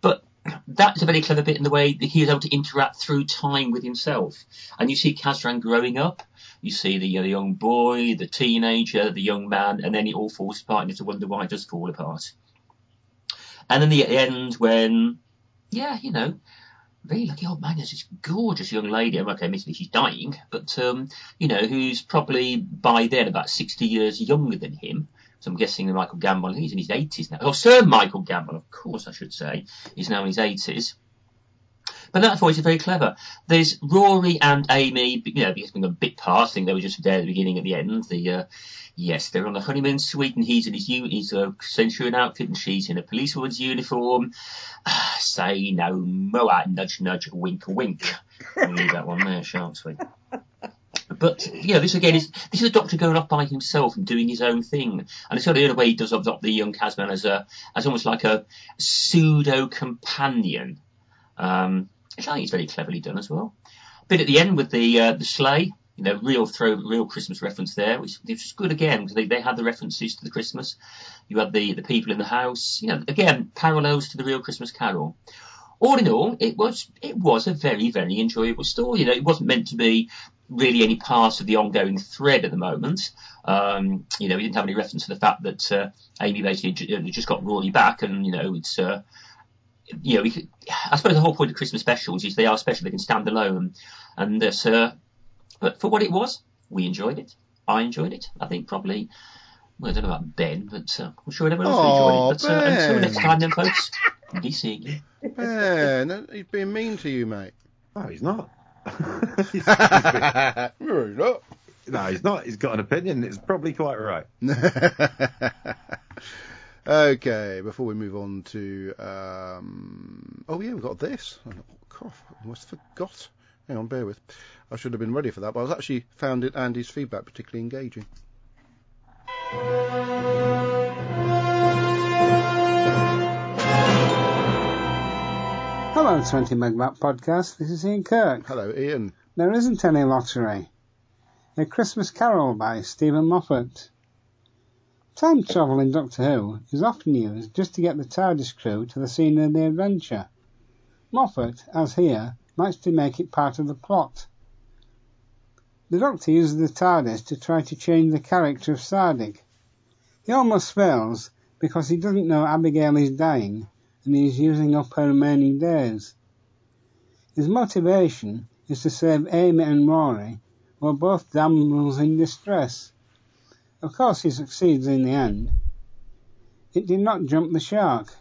But that's a very clever bit in the way that he is able to interact through time with himself. And you see Kazran growing up. You see the, uh, the young boy, the teenager, the young man, and then it all falls apart, and you have to wonder why it does fall apart. And then the end, when, yeah, you know, very lucky old man has this gorgeous young lady. Okay, admittedly she's dying, but um, you know, who's probably by then about sixty years younger than him. So I'm guessing that Michael Gambon, he's in his 80s now. Oh, Sir Michael Gambon, of course I should say, is now in his 80s. But that voice is very clever. There's Rory and Amy, you know, because being a bit past, I think they were just there at the beginning at the end. The, uh, yes, they're on the honeymoon suite and he's in his, he's a centurion outfit and she's in a policewoman's uniform. say no more, nudge, nudge, wink, wink. We'll leave that one there, shan't we? (laughs) But you know, this again is this is a doctor going off by himself and doing his own thing, and it's sort of a way he does adopt the young Casman as a as almost like a pseudo companion, um, which I think is very cleverly done as well. Bit at the end with the uh, the sleigh, you know, real throw, real Christmas reference there, which, which is good again because they, they had the references to the Christmas. You had the the people in the house, you know, again parallels to the real Christmas Carol all in all, it was it was a very very enjoyable story. You know, it wasn't meant to be really any part of the ongoing thread at the moment. Um, you know, we didn't have any reference to the fact that uh, Amy basically uh, just got Rory back, and you know, it's uh, you know, could, I suppose the whole point of Christmas specials is they are special; they can stand alone. And uh, but for what it was, we enjoyed it. I enjoyed it. I think probably. Well, I don't know about Ben, but uh, I'm sure everyone else oh, enjoyed it. But uh, until next time, then, folks, be seeing you. Ben, he's being mean to you, mate. No, he's not. He's, not. (laughs) No, he's not. He's got an opinion. It's probably quite right. (laughs) okay, before we move on to, um, oh yeah, we've got this. Oh, I almost forgot. Hang on, bear with. I should have been ready for that, but I was actually found it Andy's feedback particularly engaging. Hello, 20 Megabyte Podcast. This is Ian Kirk. Hello, Ian. There isn't any lottery. A Christmas Carol by Steven Moffat. Time travel in Doctor Who is often used just to get the TARDIS crew to the scene of the adventure. Moffat, as here, likes to make it part of the plot. The Doctor uses the TARDIS to try to change the character of Sardick. He almost fails because he doesn't know Abigail is dying and is using up her remaining days. His motivation is to save Amy and Rory, who are both damsels in distress. Of course he succeeds in the end. It did not jump the shark.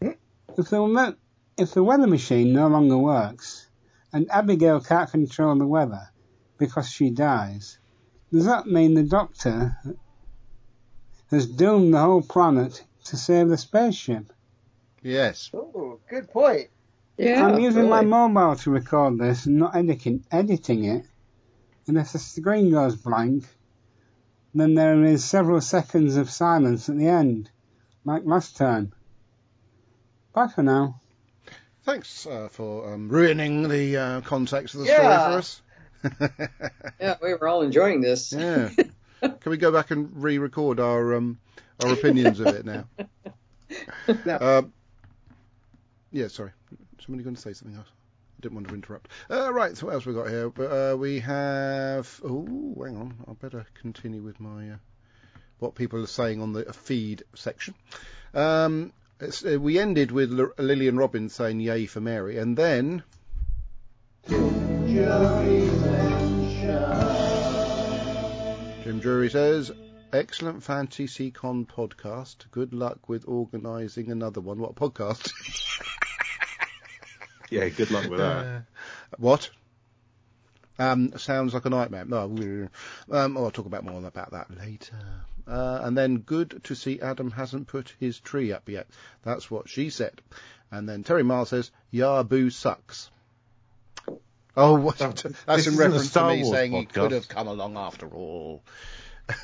If the, if the weather machine no longer works, and Abigail can't control the weather because she dies, does that mean the Doctor has doomed the whole planet to save the spaceship? Yes. Oh, good point. Yeah. I'm using my mobile to record this and not editing, editing it. And if the screen goes blank, then there is several seconds of silence at the end, like last time. Bye for now. Thanks uh, for um, ruining the uh, context of the Yeah. story for us. (laughs) Yeah, we were all enjoying this. yeah. Can we go back and re-record our um, our opinions of it now? (laughs) No. Um, yeah, sorry. Somebody going to say something else? I didn't want to interrupt. Uh, right, so what else we got here? But uh, we have. Oh, hang on. I better continue with my uh, what people are saying on the feed section. Um, uh, we ended with L- Lillian Robbins saying "Yay for Mary," and then. Jim Drury says, excellent Fantasy Con podcast. Good luck with organising another one. What podcast? (laughs) Yeah, good luck with that. what? Um, sounds like a nightmare. No, um, oh, I'll talk about more about that later. Uh, and then good to see Adam hasn't put his tree up yet. That's what she said. And then Terry Miles says, Yabu sucks. Oh, what, Oh, (laughs) that's in reference to me Wars saying he could have come along after all. (laughs)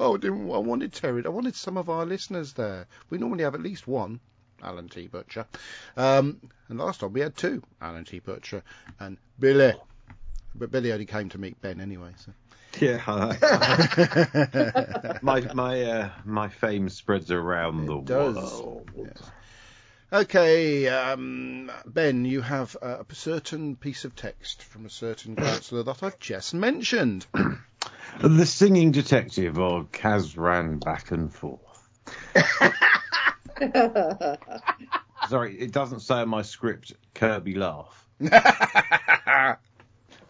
oh, I didn't, I wanted Terry. I wanted some of our listeners there. We normally have at least one. Alan T. Butcher. Um, and last time we had two, Alan T. Butcher and Billy. But Billy only came to meet Ben anyway. So. Yeah, I- (laughs) my my uh, my fame spreads around the does. world. Yes. Okay, um, Ben, you have a certain piece of text from a certain (coughs) councillor that I've just mentioned. The singing detective or Kaz ran back and forth. (laughs) (laughs) Sorry, it doesn't say on my script Kirby laugh. (laughs)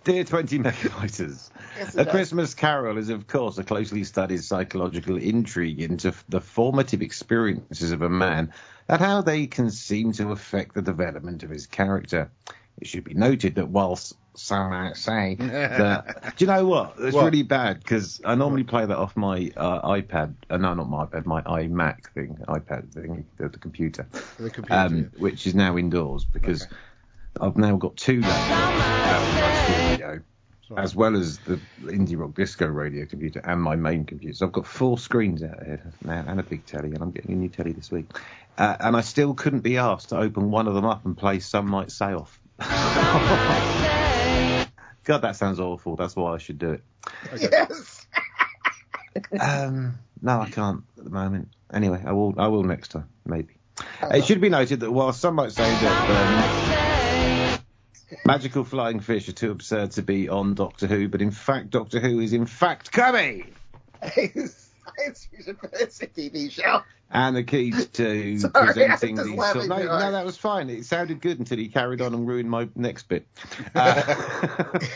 Dear 20 megabytes, Yes, A does. Christmas Carol is, of course, a closely studied psychological intrigue into the formative experiences of a man and how they can seem to affect the development of his character. It should be noted that whilst some might say that, do you know what? It's What? really bad because I normally play that off my uh, iPad. Uh, no, not my iPad, my iMac thing, iPad thing, the, the computer, The computer. um, which is now indoors because I've now got two laptops out in my studio Sorry. as well as the indie rock disco radio computer and my main computer. So I've got four screens out here now and a big telly, and I'm getting a new telly this week. Uh, and I still couldn't be asked to open one of them up and play Some Might Say Off. (laughs) God, that sounds awful. That's why I should do it. Yes. (laughs) Um, no, I can't at the moment. Anyway, I will. I will next time, maybe. It should be noted that while some might say that um, magical flying fish are too absurd to be on Doctor Who, but in fact, Doctor Who is in fact coming. But it's a TV show. And the key to (laughs) Sorry, presenting I'm these. laughing Sort no, no, that was fine. It sounded good until he carried on and ruined my next bit. Uh, (laughs)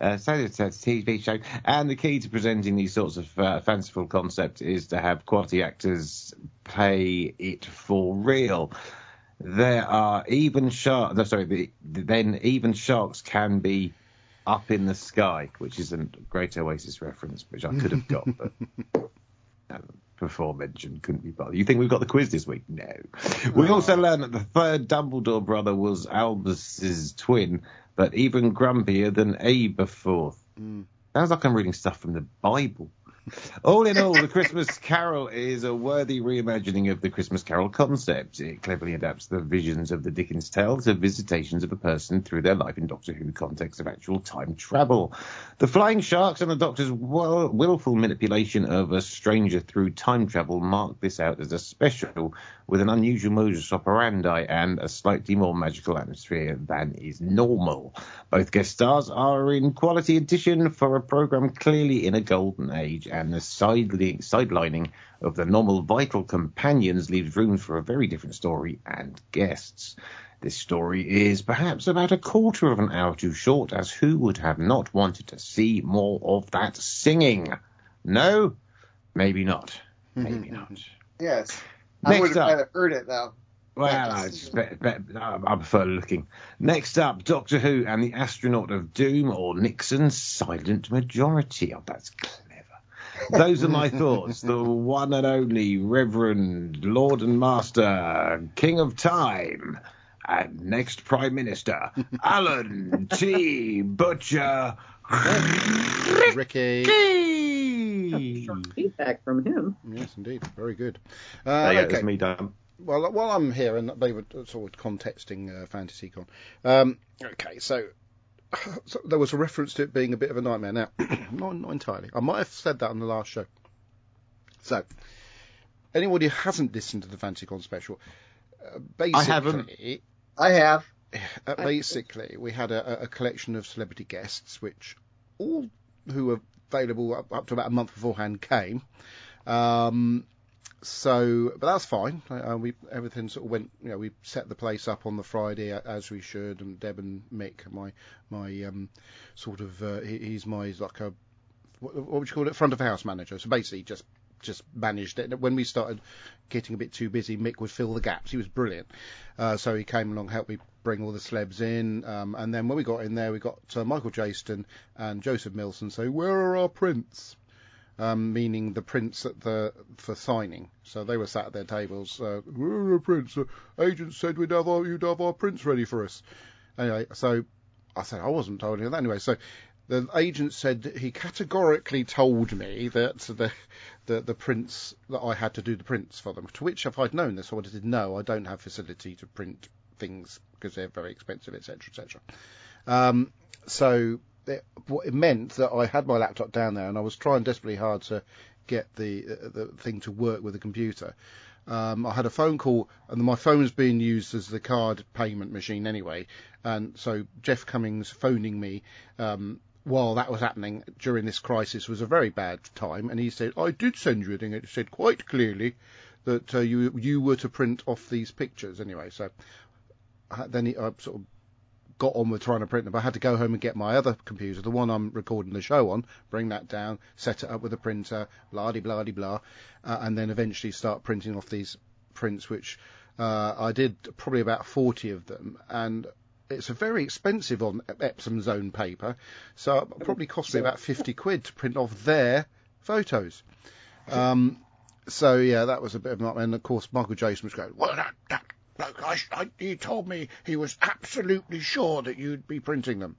Uh, so it's a TV show, and the key to presenting these sorts of uh, fanciful concepts is to have quality actors play it for real. There are even sharks. No, sorry, the, then even sharks can be up in the sky, which is a great Oasis reference, which I could have got, but (laughs) um, before mentioned couldn't be bothered. You think we've got the quiz this week? No. We also learned that the third Dumbledore brother was Albus's twin, but even grumpier than Aberforth. Sounds like I'm reading stuff from the Bible. (laughs) All in all, The Christmas Carol is a worthy reimagining of the Christmas Carol concept. It cleverly adapts the visions of the Dickens tale to visitations of a person through their life in Doctor Who context of actual time travel. The flying sharks and the Doctor's will- willful manipulation of a stranger through time travel mark this out as a special with an unusual modus operandi and a slightly more magical atmosphere than is normal. Both guest stars are in quality addition for a program clearly in a golden age, and the sideli- sidelining of the normal vital companions leaves room for a very different story and guests. This story is perhaps about a quarter of an hour too short, as who would have not wanted to see more of that singing? No? Maybe not. Mm-hmm. Maybe not. Yes. I Next would have up. rather heard it though. Well, I, just bet, bet, I I prefer looking. Next up, Doctor Who and the Astronaut of Doom, or Nixon's Silent Majority. Oh, that's clever. Those are my (laughs) thoughts. The one and only Reverend Lord and Master, King of Time, and next Prime Minister, Alan T. Butcher. (laughs) Ricky. Ricky. Feedback from him. Yes, indeed. Very good. There Uh, you go, okay. that's me Dan. Well, while I'm here, and they were sort of contesting uh, FantasyCon. Um, okay, so, (sighs) so there was a reference to it being a bit of a nightmare. Now, (clears throat) not, not entirely. I might have said that on the last show. So, anybody who hasn't listened to the FantasyCon special, uh, basically, haven't. I have. uh, basically, we had a, a collection of celebrity guests, which all who were available up, up to about a month beforehand came. Um, so, but that's fine. Uh, we everything sort of went. You know, we set the place up on the Friday as we should, and Deb and Mick, my my um, sort of uh, he, he's my like a what, what would you call it, front of house manager. So basically, just just managed it. When we started getting a bit too busy, Mick would fill the gaps. He was brilliant. Uh, so he came along, helped me bring all the celebs in, um, and then when we got in there, we got uh, Michael Jayston and Joseph Millson say, "Where are our prints?" Um, meaning the prints at the for signing. So they were sat at their tables. Uh, Where are prints? Uh, agent said we'd have our, you'd have our prints ready for us. Anyway, so I said I wasn't told any of that anyway. So the agent said he categorically told me that the, the the prints that I had to do the prints for them. To which, if I'd known this, I would have said no, I don't have facility to print things because they're very expensive, etc., etc. Um, so it, it meant that I had my laptop down there and I was trying desperately hard to get the uh, the thing to work with the computer. Um, I had a phone call, and my phone was being used as the card payment machine anyway. And so Jeff Cummings phoning me um, while that was happening during this crisis was a very bad time. And he said, "I did send you a thing. It said quite clearly that uh, you you were to print off these pictures anyway." So then I sort of got on with trying to print them. but I had to go home and get my other computer, the one I'm recording the show on, bring that down, set it up with a printer, blah de blah de blah, uh, and then eventually start printing off these prints, which uh, I did probably about 40 of them, and it's a very expensive on Epson's own paper, so it probably cost me about 50 quid to print off their photos. Um, so yeah, that was a bit of not, and of course Michael Jayston was going, well, that, that I, I, he told me he was absolutely sure that you'd be printing them.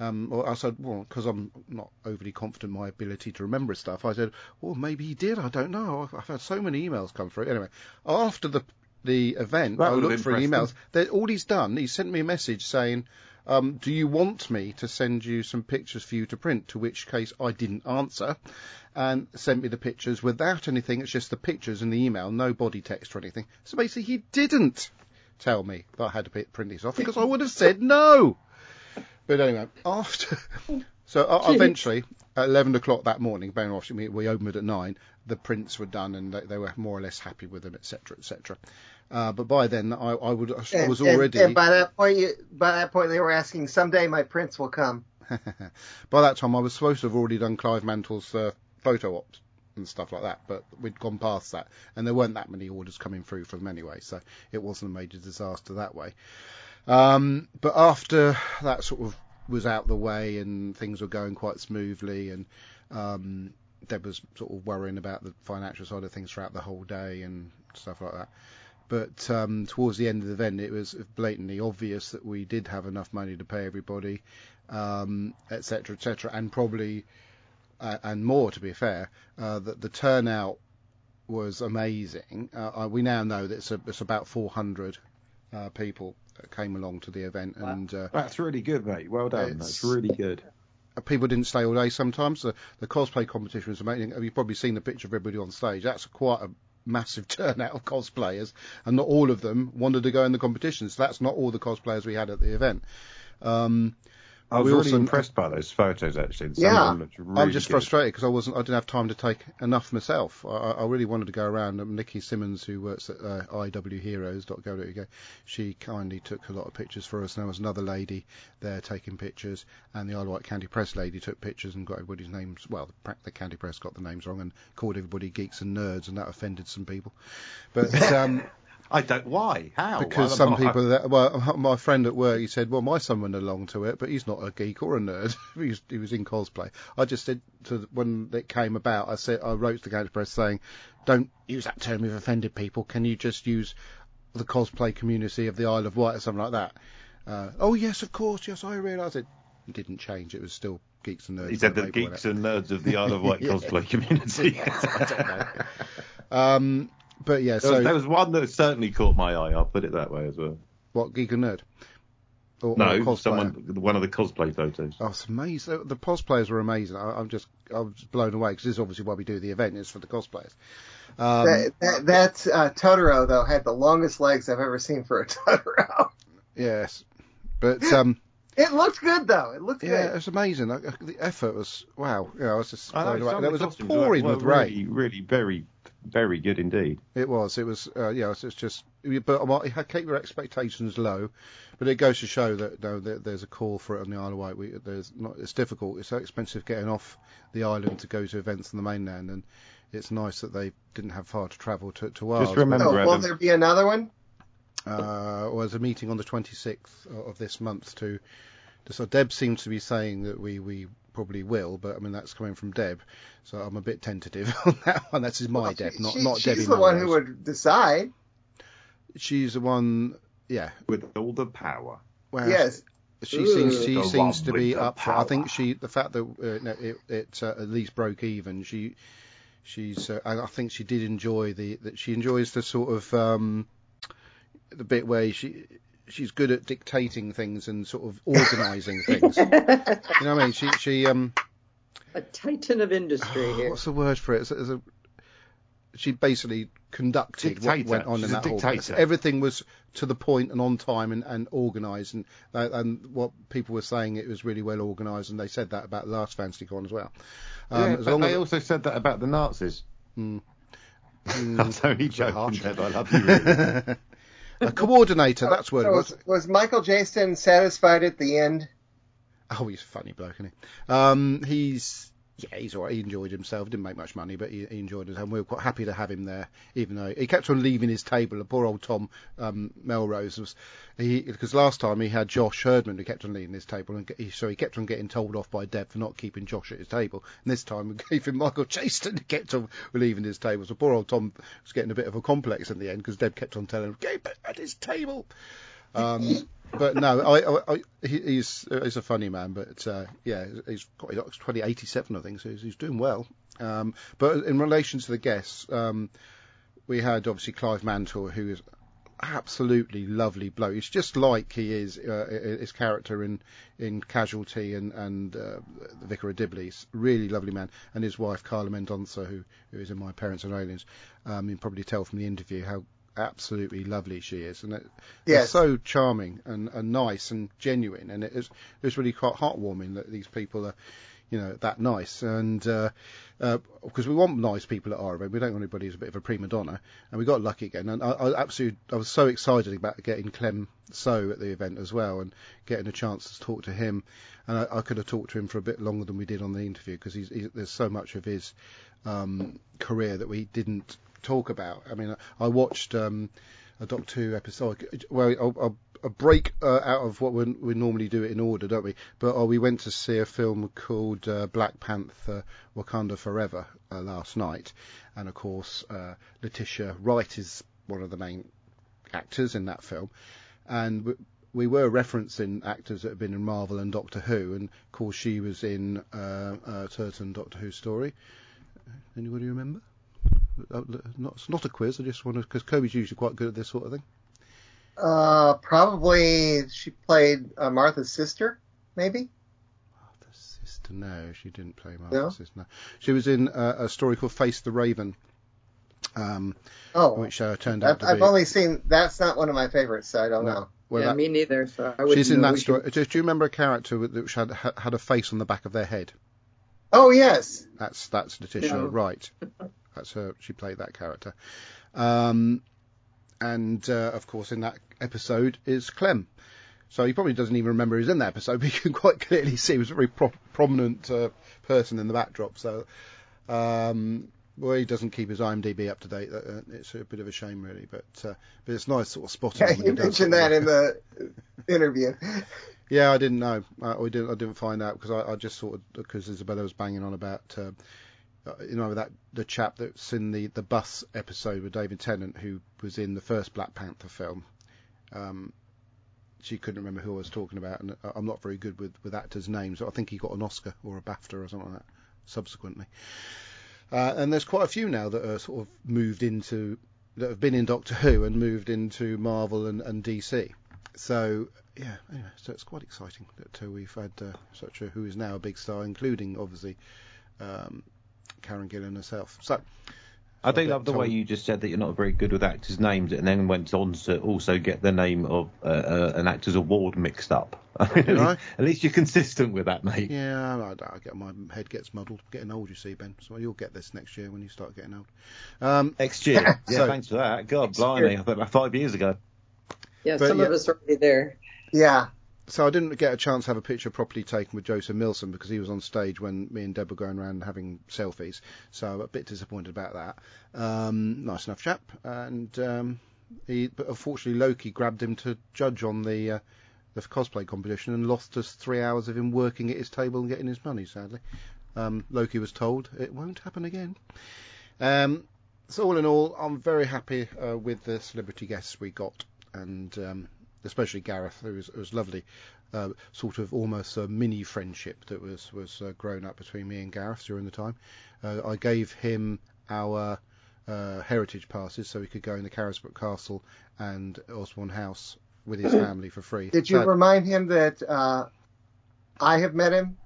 Um, well, I said, well, because I'm not overly confident in my ability to remember stuff. I said, well, maybe he did. I don't know. I've, I've had so many emails come through. Anyway, after the the event, That I looked for emails. That all he's done, he sent me a message saying, um, "Do you want me to send you some pictures for you to print?" To which case I didn't answer, and sent me the pictures without anything. It's just the pictures in the email, no body text or anything. So basically, he didn't tell me that I had to print these off because I would have said no. But anyway, after (laughs) so uh, eventually at eleven o'clock that morning, bearing in mind we, we opened at nine, the prints were done and they, they were more or less happy with them, etc., etc. Uh, but by then, I, I would I was and- already and by that point, you, by that point, they were asking, "Someday my prince will come." (laughs) by that time I was supposed to have already done Clive Mantle's uh, photo ops and stuff like that, but we'd gone past that, and there weren't that many orders coming through from them anyway, so it wasn't a major disaster that way. Um, but after that sort of was out the way and things were going quite smoothly, and um, Deb was sort of worrying about the financial side of things throughout the whole day and stuff like that. But um, towards the end of the event, it was blatantly obvious that we did have enough money to pay everybody, um, et cetera, et cetera, and probably uh, and more, to be fair, uh, that the turnout was amazing. Uh, uh, we now know that it's, a, it's about 400 uh, people that came along to the event, Wow. and uh, That's really good, mate. Well done. It's- That's really good. people didn't stay all day sometimes. The, the cosplay competition was amazing. You've probably seen the picture of everybody on stage. That's quite a massive (laughs) turnout of cosplayers, and not all of them wanted to go in the competition. So that's not all the cosplayers we had at the event. Um, I was we really also- impressed by those photos actually. Some Yeah. of them looked really I'm just good. frustrated because I wasn't. I didn't have time to take enough myself. I, I really wanted to go around. Um, Nikki Simmons, who works at uh, iwheroes.co.uk, she kindly took a lot of pictures for us. And there was another lady there taking pictures, and the Isle of Wight County Press lady took pictures and got everybody's names. Well, the, the County Press got the names wrong and called everybody geeks and nerds, and that offended some people. But um, (laughs) I don't. Why? How? because some not? people that well my friend at work he said well my son went along to it but he's not a geek or a nerd (laughs) he, was, he was in cosplay i just said to when it came about i said i wrote to the county press saying don't use that term you've offended people can you just use the cosplay community of the isle of wight or something like that uh, oh yes of course yes i realise it didn't change it was still geeks and nerds He said the geeks and nerds of the (laughs) Isle of Wight Yeah. cosplay community. (laughs) I don't know. um but yeah There so was, there was one that certainly caught my eye. I'll put it that way as well. what geek and nerd or, or No, cosplayer? someone, one of the cosplay photos. Oh, it's amazing. The cosplayers were amazing. I, I'm just, I was blown away because this is obviously why we do the event. is for the cosplayers. Um, that that, that uh, Totoro though had the longest legs I've ever seen for a (laughs) Totoro. yes, but um, (laughs) It looked good though. It looked good. yeah, good. it's amazing. I- I- The effort was wow. Yeah, I was just I know, blown away. some There was a pouring were with rain. really, really very, very good indeed. It was. It was. Uh, yeah. It's, it's just. But I keep your expectations low. But it goes to show that no, there, there's a call for it on the Isle of Wight. We, there's not. It's difficult. It's so expensive getting off the island to go to events on the mainland, and it's nice that they didn't have far to travel to, to ours. Just remember, Oh, will there be another one? uh, was a meeting on the 26th of this month to. So Deb seems to be saying that we we probably will, but I mean that's coming from Deb, so I'm a bit tentative (laughs) on that one. That's my Well, Deb, she- not she- not She's Debbie. the one who would decide. She's the one. Yeah. with all the power. Well, Yes. She Ooh. seems she The seems to be up. For, I think she the fact that uh, no, it it uh, at least broke even. She she's uh, I think she did enjoy the that she enjoys the sort of um the bit where she she's good at dictating things and sort of organising (laughs) things. You know what I mean? She she um A titan of industry oh, (sighs) here. what's the word for it? It's, it's a, she basically conducted what went on She's in that whole dictator. Everything was to the point and on time and, and organised, and uh, and what people were saying it was really well organised, and they said that about last Fantasy Con as well. Um, yeah, as but long they as- also said that about the Nazis. Mm. I was only joking, harsh. Deb. I love you. (laughs) Really. A coordinator, (laughs) that's what So it was. was, was Michael Jayston satisfied at the end? Oh, he's a funny bloke, isn't he? Um, he's yeah, he's alright. He enjoyed himself. Didn't make much money, but he, he enjoyed it, and we were quite happy to have him there. Even though he kept on leaving his table. The poor old Tom um, Melrose was he because last time he had Josh Herdman who kept on leaving his table, and he, so he kept on getting told off by Deb for not keeping Josh at his table. And this time we (laughs) gave him Michael Jayston who kept on leaving his table. So poor old Tom was getting a bit of a complex in the end because Deb kept on telling him keep at his table. Um, but no, I, I, I, he's he's a funny man. But uh, yeah, he's got he's 2087, I think, so he's, he's doing well. Um, but in relation to the guests, um, we had obviously Clive Mantle, who is absolutely lovely bloke. He's just like he is uh, his character in in Casualty and and uh, the Vicar of Dibley's really lovely man, and his wife Carla Mendonça, who who is in My Parents Are Aliens. Um, you can probably tell from the interview how absolutely lovely she is, and it, they're Yes. so charming and, and nice and genuine, and it is it's really quite heartwarming that these people are. You know that nice, and because uh, because we want nice people at our event, we don't want anybody who's a bit of a prima donna, and we got lucky again. And I, I absolutely, I was so excited about getting Clem So at the event as well, and getting a chance to talk to him. And I, I could have talked to him for a bit longer than we did on the interview because he's, he's, there's so much of his um, career that we didn't talk about. I mean, I, watched um, a Doctor Who episode. Well, a break uh, out of what we, we normally do it in order, don't we? But uh, we went to see a film called uh, Black Panther: Wakanda Forever uh, last night, and of course uh, Letitia Wright is one of the main actors in that film, and we, we were referencing actors that have been in Marvel and Doctor Who, and of course she was in uh, a certain Doctor Who story. Anybody remember? Uh, Not, it's not a quiz. I just want to because Kobe's usually quite good at this sort of thing. Uh, probably she played uh, Martha's sister, maybe. Martha's sister. No, she didn't play No? Martha's sister. No. She was in uh, a story called Face the Raven. um, Oh, which uh, turned out I've, to I've be. only seen. That's not one of my favorites, so I don't No. know. well, yeah, that- me neither. So I she's in that story. should- Do, do you remember a character with- which had had a face on the back of their head? Oh yes, That's that's Letitia No. Wright. (laughs) That's her. She played that character. Um, and uh, of course, in that episode is Clem. So he probably doesn't even remember he's in that episode, (laughs) but you can quite clearly see he was a very pro- prominent uh, person in the backdrop. So, um, well, he doesn't keep his IMDb up to date. Uh, it's a bit of a shame, really. But uh, but it's nice sort of spotting. yeah, him you mentioned that in the (laughs) interview. Yeah, I didn't know. I, I didn't. I didn't find out because I, I just sort of because Isabella was banging on about, uh, uh, you know, that the chap that's in the the bus episode with David Tennant, who was in the first Black Panther film. Um, she couldn't remember who I was talking about, and I- I'm not very good with with actors' names. I think he got an Oscar or a BAFTA or something like that subsequently. Uh, and there's quite a few now that are sort of moved into that have been in Doctor Who and moved into Marvel and, and DC. So yeah, anyway, so it's quite exciting that uh, we've had uh, such a who is now a big star, including obviously um, Karen Gillan herself. So I do bet love the way you just said that you're not very good with actors' names, and then went on to also get the name of uh, uh, an actor's award mixed up. (laughs) At, least, at least you're consistent with that, mate. yeah, I, I get my head gets muddled. Getting old, you see, Ben. So you'll get this next year when you start getting old. Um, Next year. (coughs) Yeah, So- thanks for that. God, Next blimey, year. I thought about five years ago. Yeah, But some yeah. of us are already there. Yeah, so I didn't get a chance to have a picture properly taken with Joseph Millson because he was on stage when me and Deb were going around having selfies. So I'm a bit disappointed about that. Um, nice enough chap, and um, he, but unfortunately Loki grabbed him to judge on the uh, the cosplay competition and lost us three hours of him working at his table and getting his money. Sadly, um, Loki was told it won't happen again. Um, so all in all, I'm very happy uh, with the celebrity guests we got, and um, especially Gareth, who was, it was lovely. Uh, sort of almost a mini friendship that was was uh, grown up between me and Gareth during the time. Uh, I gave him our uh, heritage passes so he could go in the Carisbrooke Castle and Osborne House with his (clears throat) family for free. did you So- remind him that uh, I have met him?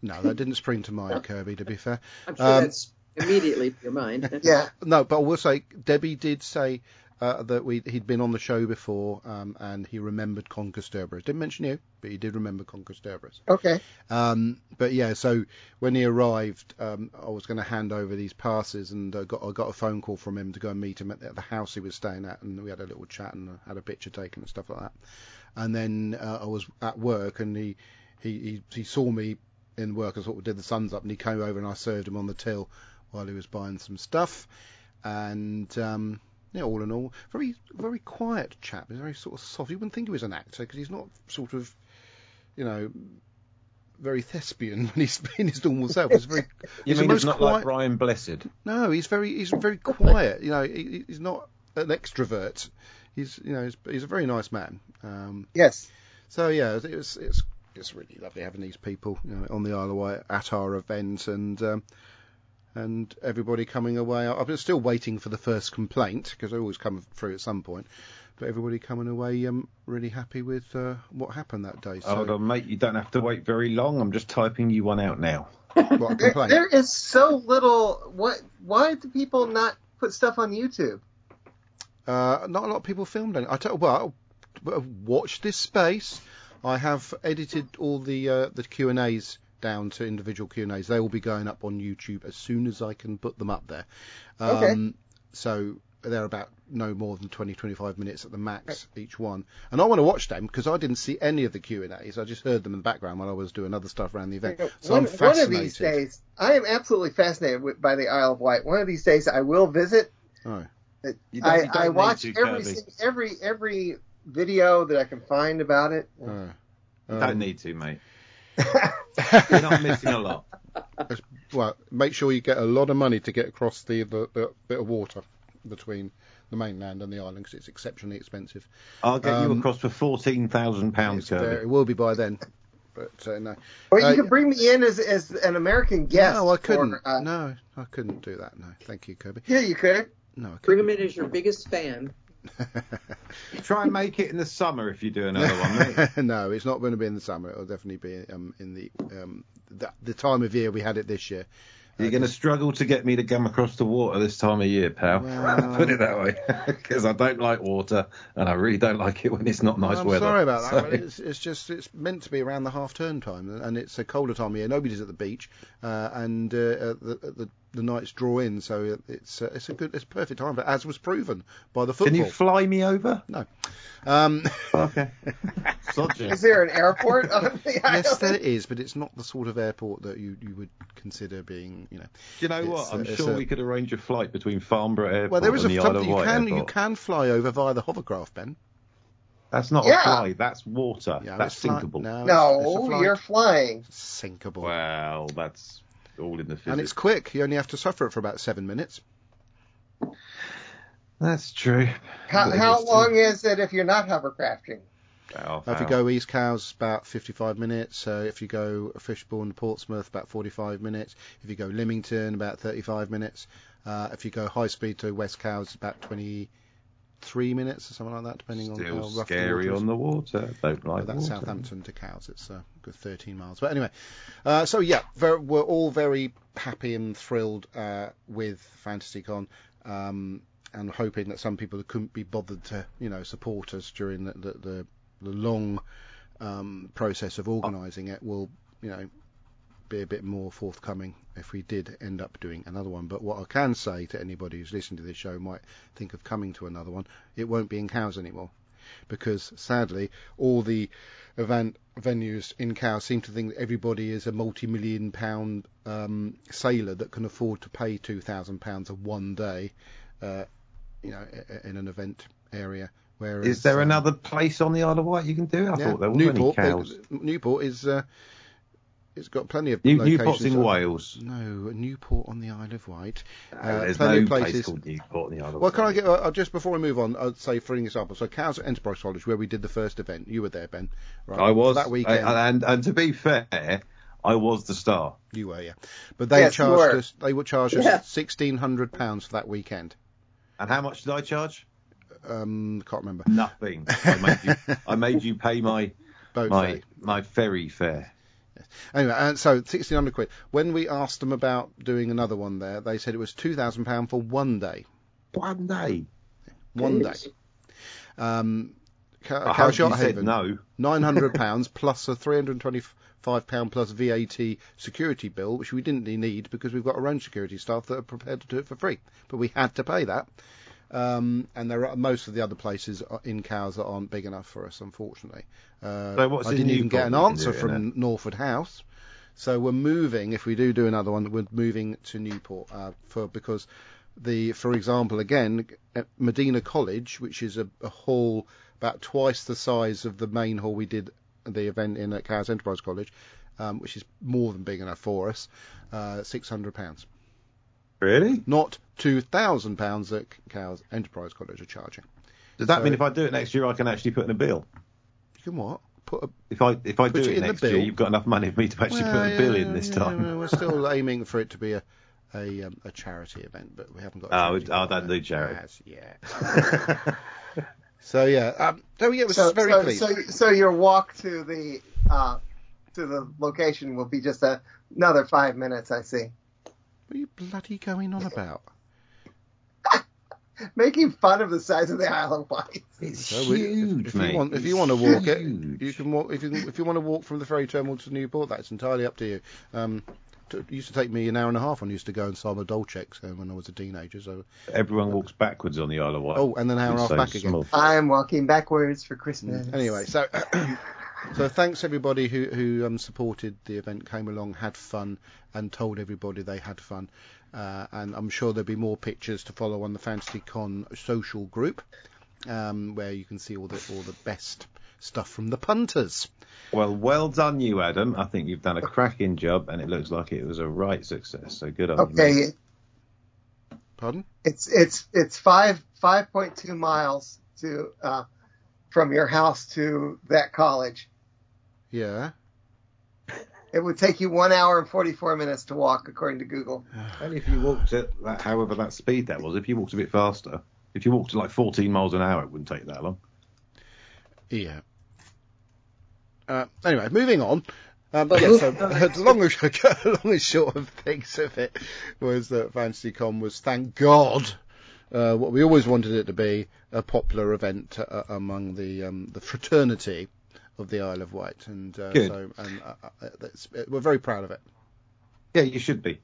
no, that didn't spring to mind, Kirby. To be fair, I'm sure Um, that's immediately in your mind. (laughs) Yeah, No, but I will say Debbie did say uh, that we he'd been on the show before um, and he remembered Conquer Cerberus. Didn't mention you, but he did remember Conquer Cerberus. okay. Um, but yeah, so when he arrived, um, I was going to hand over these passes, and uh, got I got a phone call from him to go and meet him at the, at the house he was staying at, and we had a little chat and had a picture taken and stuff like that. And then uh, I was at work, and he he he, he saw me in work. I sort of did the suns up, and he came over and I served him on the till while he was buying some stuff, and. Um, yeah, all in all, very, very quiet chap. He's very sort of soft. You wouldn't think he was an actor because he's not sort of, you know, very thespian (laughs) when he's being his normal self. He's very. (laughs) You he's mean most it's not quiet. like Brian Blessed? No, he's very. He's very quiet. You know, he, he's not an extrovert. He's, you know, he's, he's a very nice man. Um, Yes. so yeah, it was, it's it's really lovely having these people you know, on the Isle of Wight at our event and. Um, and everybody coming away. I'm still waiting for the first complaint because they always come through at some point. But everybody coming away um, really happy with uh, what happened that day. So, Hold on, mate. You don't have to wait very long. I'm just typing you one out now. (laughs) what There, there is so little. What? Why do people not put stuff on YouTube? Uh, not a lot of people filmed it. I tell well, watch this space. I have edited all the uh, the Q and A's down to individual Q and A's. They will be going up on YouTube as soon as I can put them up there. Um, Okay. So they're about no more than 20, 25 minutes at the max each one. And I want to watch them because I didn't see any of the Q and A's. I just heard them in the background while I was doing other stuff around the event. So one, I'm fascinated one of these days, I am absolutely fascinated with, by the Isle of Wight. One of these days, I will visit. Oh. You don't- I, you don't I need watch to, every every every video that I can find about it. Oh. You Um, don't need to, mate. (laughs) You're not missing a lot. well, make sure you get a lot of money to get across the, the, the bit of water between the mainland and the island because it's exceptionally expensive. I'll get you Um, across for fourteen thousand pounds, Kirby. it will be by then, but uh, no. Or you Uh, can bring me in as as an American guest. no, I couldn't. for, uh, no, I couldn't do that. No, thank you, Kirby. Yeah, you could. No, I Bring couldn't. him in as your biggest fan. (laughs) Try and make it in the summer if you do another one, mate. (laughs) no, it's not going to be in the summer. It'll definitely be um, in the, um, the the time of year we had it this year. You're going to struggle to get me to come across the water this time of year, pal. (laughs) Well- Put it that way, because I don't like water, and I really don't like it when it's not nice I'm weather. sorry about that. So- It's, it's just it's meant to be around the half term time, and it's a colder time of year. Nobody's at the beach, uh, and uh, uh, the, the the nights draw in, so it's uh, it's a good it's a perfect time. But as was proven by the football. Can you fly me over? No. Um, (laughs) Okay. Is there an airport on (laughs) the yes, there is, but it's not the sort of airport that you you would consider being, you know. Do you know what? uh, I'm it's sure a- we could arrange a flight between Farnborough Airport Well, there is and a the Isle of something you Wight can you can fly over via the hovercraft, Ben. That's not Yeah. a flight. That's water. Yeah, that's it's fly- sinkable. No, it's- it's a No, flight. you're flying. sinkable. Well, that's all in the physics. and it's quick. You only have to suffer it for about seven minutes. That's true. How, how long is it if you're not hovercrafting? Half If you go East Cowes, about 55 minutes. Uh, if you go Fishbourne to Portsmouth, about 45 minutes. If you go Lymington, about 35 minutes. Uh, if you go high speed to West Cowes, about 23 minutes or something like that, depending on Still how rough scary the water is. on the water. Don't But like that's water. Southampton to Cowes. It's a good 13 miles. But anyway, uh, so yeah, ver we're all very happy and thrilled uh, with FantasyCon. Um, and hoping that some people who couldn't be bothered to, you know, support us during the the, the, the long um, process of organising it will, you know, be a bit more forthcoming if we did end up doing another one. But what I can say to anybody who's listening to this show might think of coming to another one, it won't be in Cowes anymore, because sadly all the event venues in Cowes seem to think that everybody is a multi-million pound um, sailor that can afford to pay two thousand pounds a one day, uh, you know, in an event area. Whereas Is there um, another place on the Isle of Wight you can do it? I yeah, thought there were Newport. any cows. Newport is. Uh, it's got plenty of New, locations. Newport's in that- Wales. No, Newport on the Isle of Wight. No, Uh, there's plenty no of place places- called Newport on the Isle of Well, can I get uh, just before we move on? I'd say, for an example, so Cowes at Enterprise College, where we did the first event. You were there, Ben. Right? I was that weekend. I- and and to be fair, I was the star. you were, yeah. But they Yes, charged were. us. They would charge us Yeah. sixteen hundred pounds for that weekend. And how much did I charge? Um, can't remember. Nothing. I made you, I made you pay my (laughs) Boat my fare. my ferry fare. Anyway, and so sixteen hundred quid. When we asked them about doing another one there, they said it was two thousand pound for one day. One day. One day. Um, Cow I Cow hope you Yacht said Haven. no. nine hundred (laughs) pounds plus a three hundred and twenty-five pound plus VAT security bill, which we didn't need because we've got our own security staff that are prepared to do it for free. But we had to pay that. Um, and there are most of the other places are- in Cowes that aren't big enough for us, unfortunately. Uh, So I didn't even get an answer do from Northwood House. So we're moving. If we do do another one, we're moving to Newport uh, for because the, for example, again, at Medina College, which is a, a hall about twice the size of the main hall we did the event in at Cowes Enterprise College, um, which is more than big enough for us, uh, six hundred pounds, Really? not two thousand pounds that Cowes Enterprise College are charging. Does that So- mean if I do it next year, I can actually put in a bill? You can what? Put a If I if I do it it next year, you've got enough money for me to actually Well, put a bill in this yeah, time. well, We're still (laughs) aiming for it to be a a, um, a charity event, but we haven't got. A Oh, charity it- I don't do yet. charity. As yet. (laughs) so yeah, um, so yeah, it was So, very so, pleased. so, so your walk to the uh, to the location will be just a, another five minutes. I see. What are you bloody going on about? (laughs) Making fun of the size of the Isle of Wight. It's So huge, if, if mate. you want, if you want to walk huge. it, you can walk. If you if you want to walk from the ferry terminal to Newport, that's entirely up to you. Um, t- it used to take me an hour and a half. I used to go and sign my dole checks when I was a teenager. So Everyone walks backwards on the Isle of Wight. oh, and then an hour and a half It's so back again. I'm walking backwards for Christmas. Anyway, so (coughs) so thanks everybody who who um, supported the event, came along, had fun, and told everybody they had fun. Uh, and I'm sure there'll be more pictures to follow on the Fantasy Con social group, um, where you can see all the all the best stuff from the punters. Well, well done, you, Adam. I think you've done a cracking job, and it looks like it was a right success. So good on you. Okay. Pardon? it's it's it's five five point two miles to uh, from your house to that college. Yeah. It would take you one hour and forty four minutes to walk, according to Google. (sighs) Only if you walked at that, however that speed that was. If you walked a bit faster, if you walked at like 14 miles an hour, it wouldn't take that long. Yeah. Uh, anyway, moving on. Um, But yeah, move so on. (laughs) the long and, short, (laughs) long and short of things of it was that FantasyCon was, thank God, uh, what we always wanted it to be, a popular event uh, among the um, the fraternity of the Isle of Wight, and uh, Good. so and uh, uh, uh, we're very proud of it. Yeah, you should be.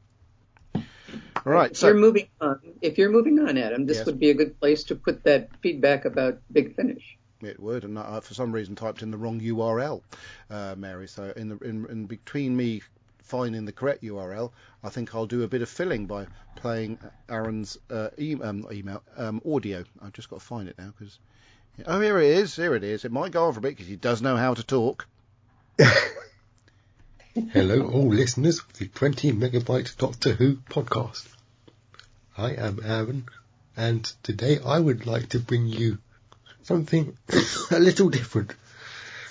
All right, If you're so moving on, if you're moving on, Adam, this Yes. would be a good place to put that feedback about Big Finish. it would, and I for some reason typed in the wrong URL, uh, Mary. So in the in, in between me finding the correct URL, I think I'll do a bit of filling by playing Aaron's uh, e- um, email um, audio. I've just got to find it now because. Oh, here it is. Here it is. It might go on for a bit because he does know how to talk. (laughs) Hello, all listeners of the 20 megabyte Doctor Who podcast. I am Aaron, and today I would like to bring you something (coughs) a little different.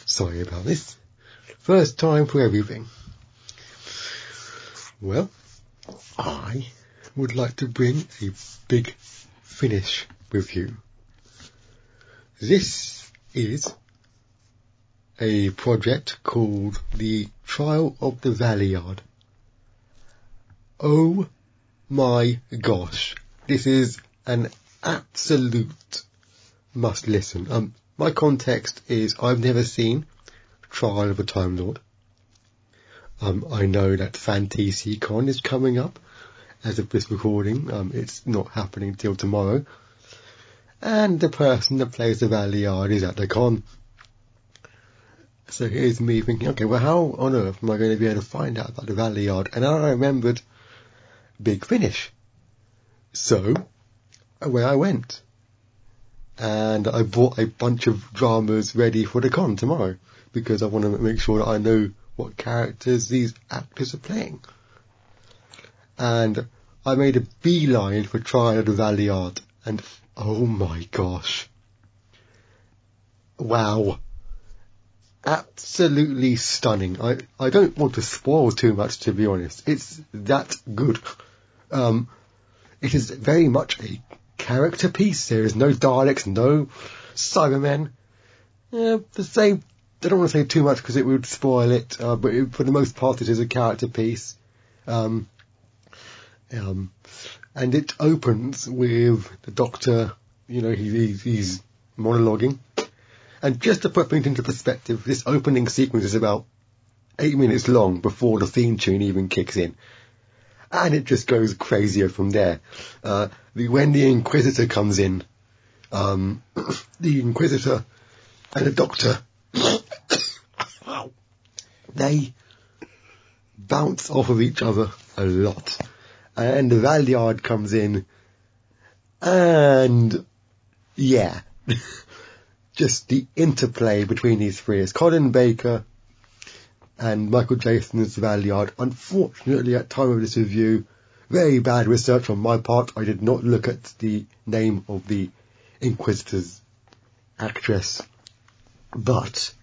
Sorry about this. First time for everything. Well, I would like to bring a big finish review. This is a project called The Trial of the Valeyard. Oh my gosh, this is an absolute must listen. Um, my context is I've never seen Trial of a Time Lord. Um, I know that FantasyCon is coming up as of this recording. Um, it's not happening till tomorrow. And the person that plays the Valeyard is at the con. So here's me thinking, okay, well, how on earth am I going to be able to find out about the Valeyard? And I remembered Big Finish. So, away I went. And I bought a bunch of dramas ready for the con tomorrow because I want to make sure that I know what characters these actors are playing. And I made a beeline for Trial of the Valeyard and oh my gosh. Wow absolutely stunning. I, I don't want to spoil too much to be honest. It's that good. Um, it is very much a character piece. There is no Daleks, no Cybermen. Yeah, the same. I don't want to say too much because it would spoil it, uh, but it, for the most part it is a character piece. Um, um, and it opens with the Doctor, you know, he, he, he's monologuing. And just to put things into perspective, this opening sequence is about eight minutes long before the theme tune even kicks in. And it just goes crazier from there. Uh, the, when the Inquisitor comes in, um, (coughs) the Inquisitor and the Doctor, (coughs) they bounce off of each other a lot. And the Valeyard comes in, and yeah. (laughs) just the interplay between these three is Colin Baker and Michael Jayston as Valeyard. Unfortunately, at time of this review, very bad research on my part. I did not look at the name of the Inquisitor's actress, but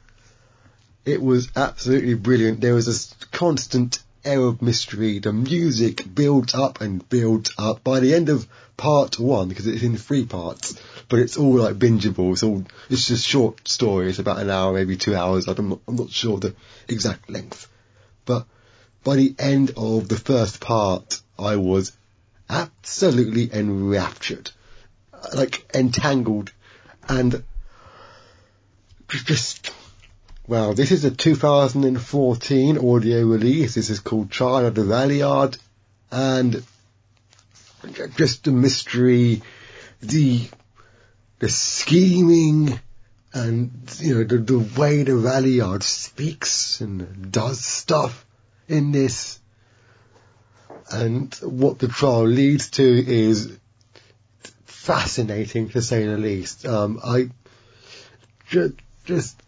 it was absolutely brilliant. There was a constant air of mystery. The music built up and built up. By the end of part one, because it's in three parts, but it's all like bingeable. It's all it's just short stories, about an hour, maybe two hours. I'm not, I'm not sure the exact length, but by the end of the first part, I was absolutely enraptured, like entangled, and just wow. This is a 2014 audio release. This is called Trial of the Valeyard, and just the mystery, the the scheming and you know the, the way the Valeyard speaks and does stuff in this and what the trial leads to is fascinating to say the least. Um, I just, just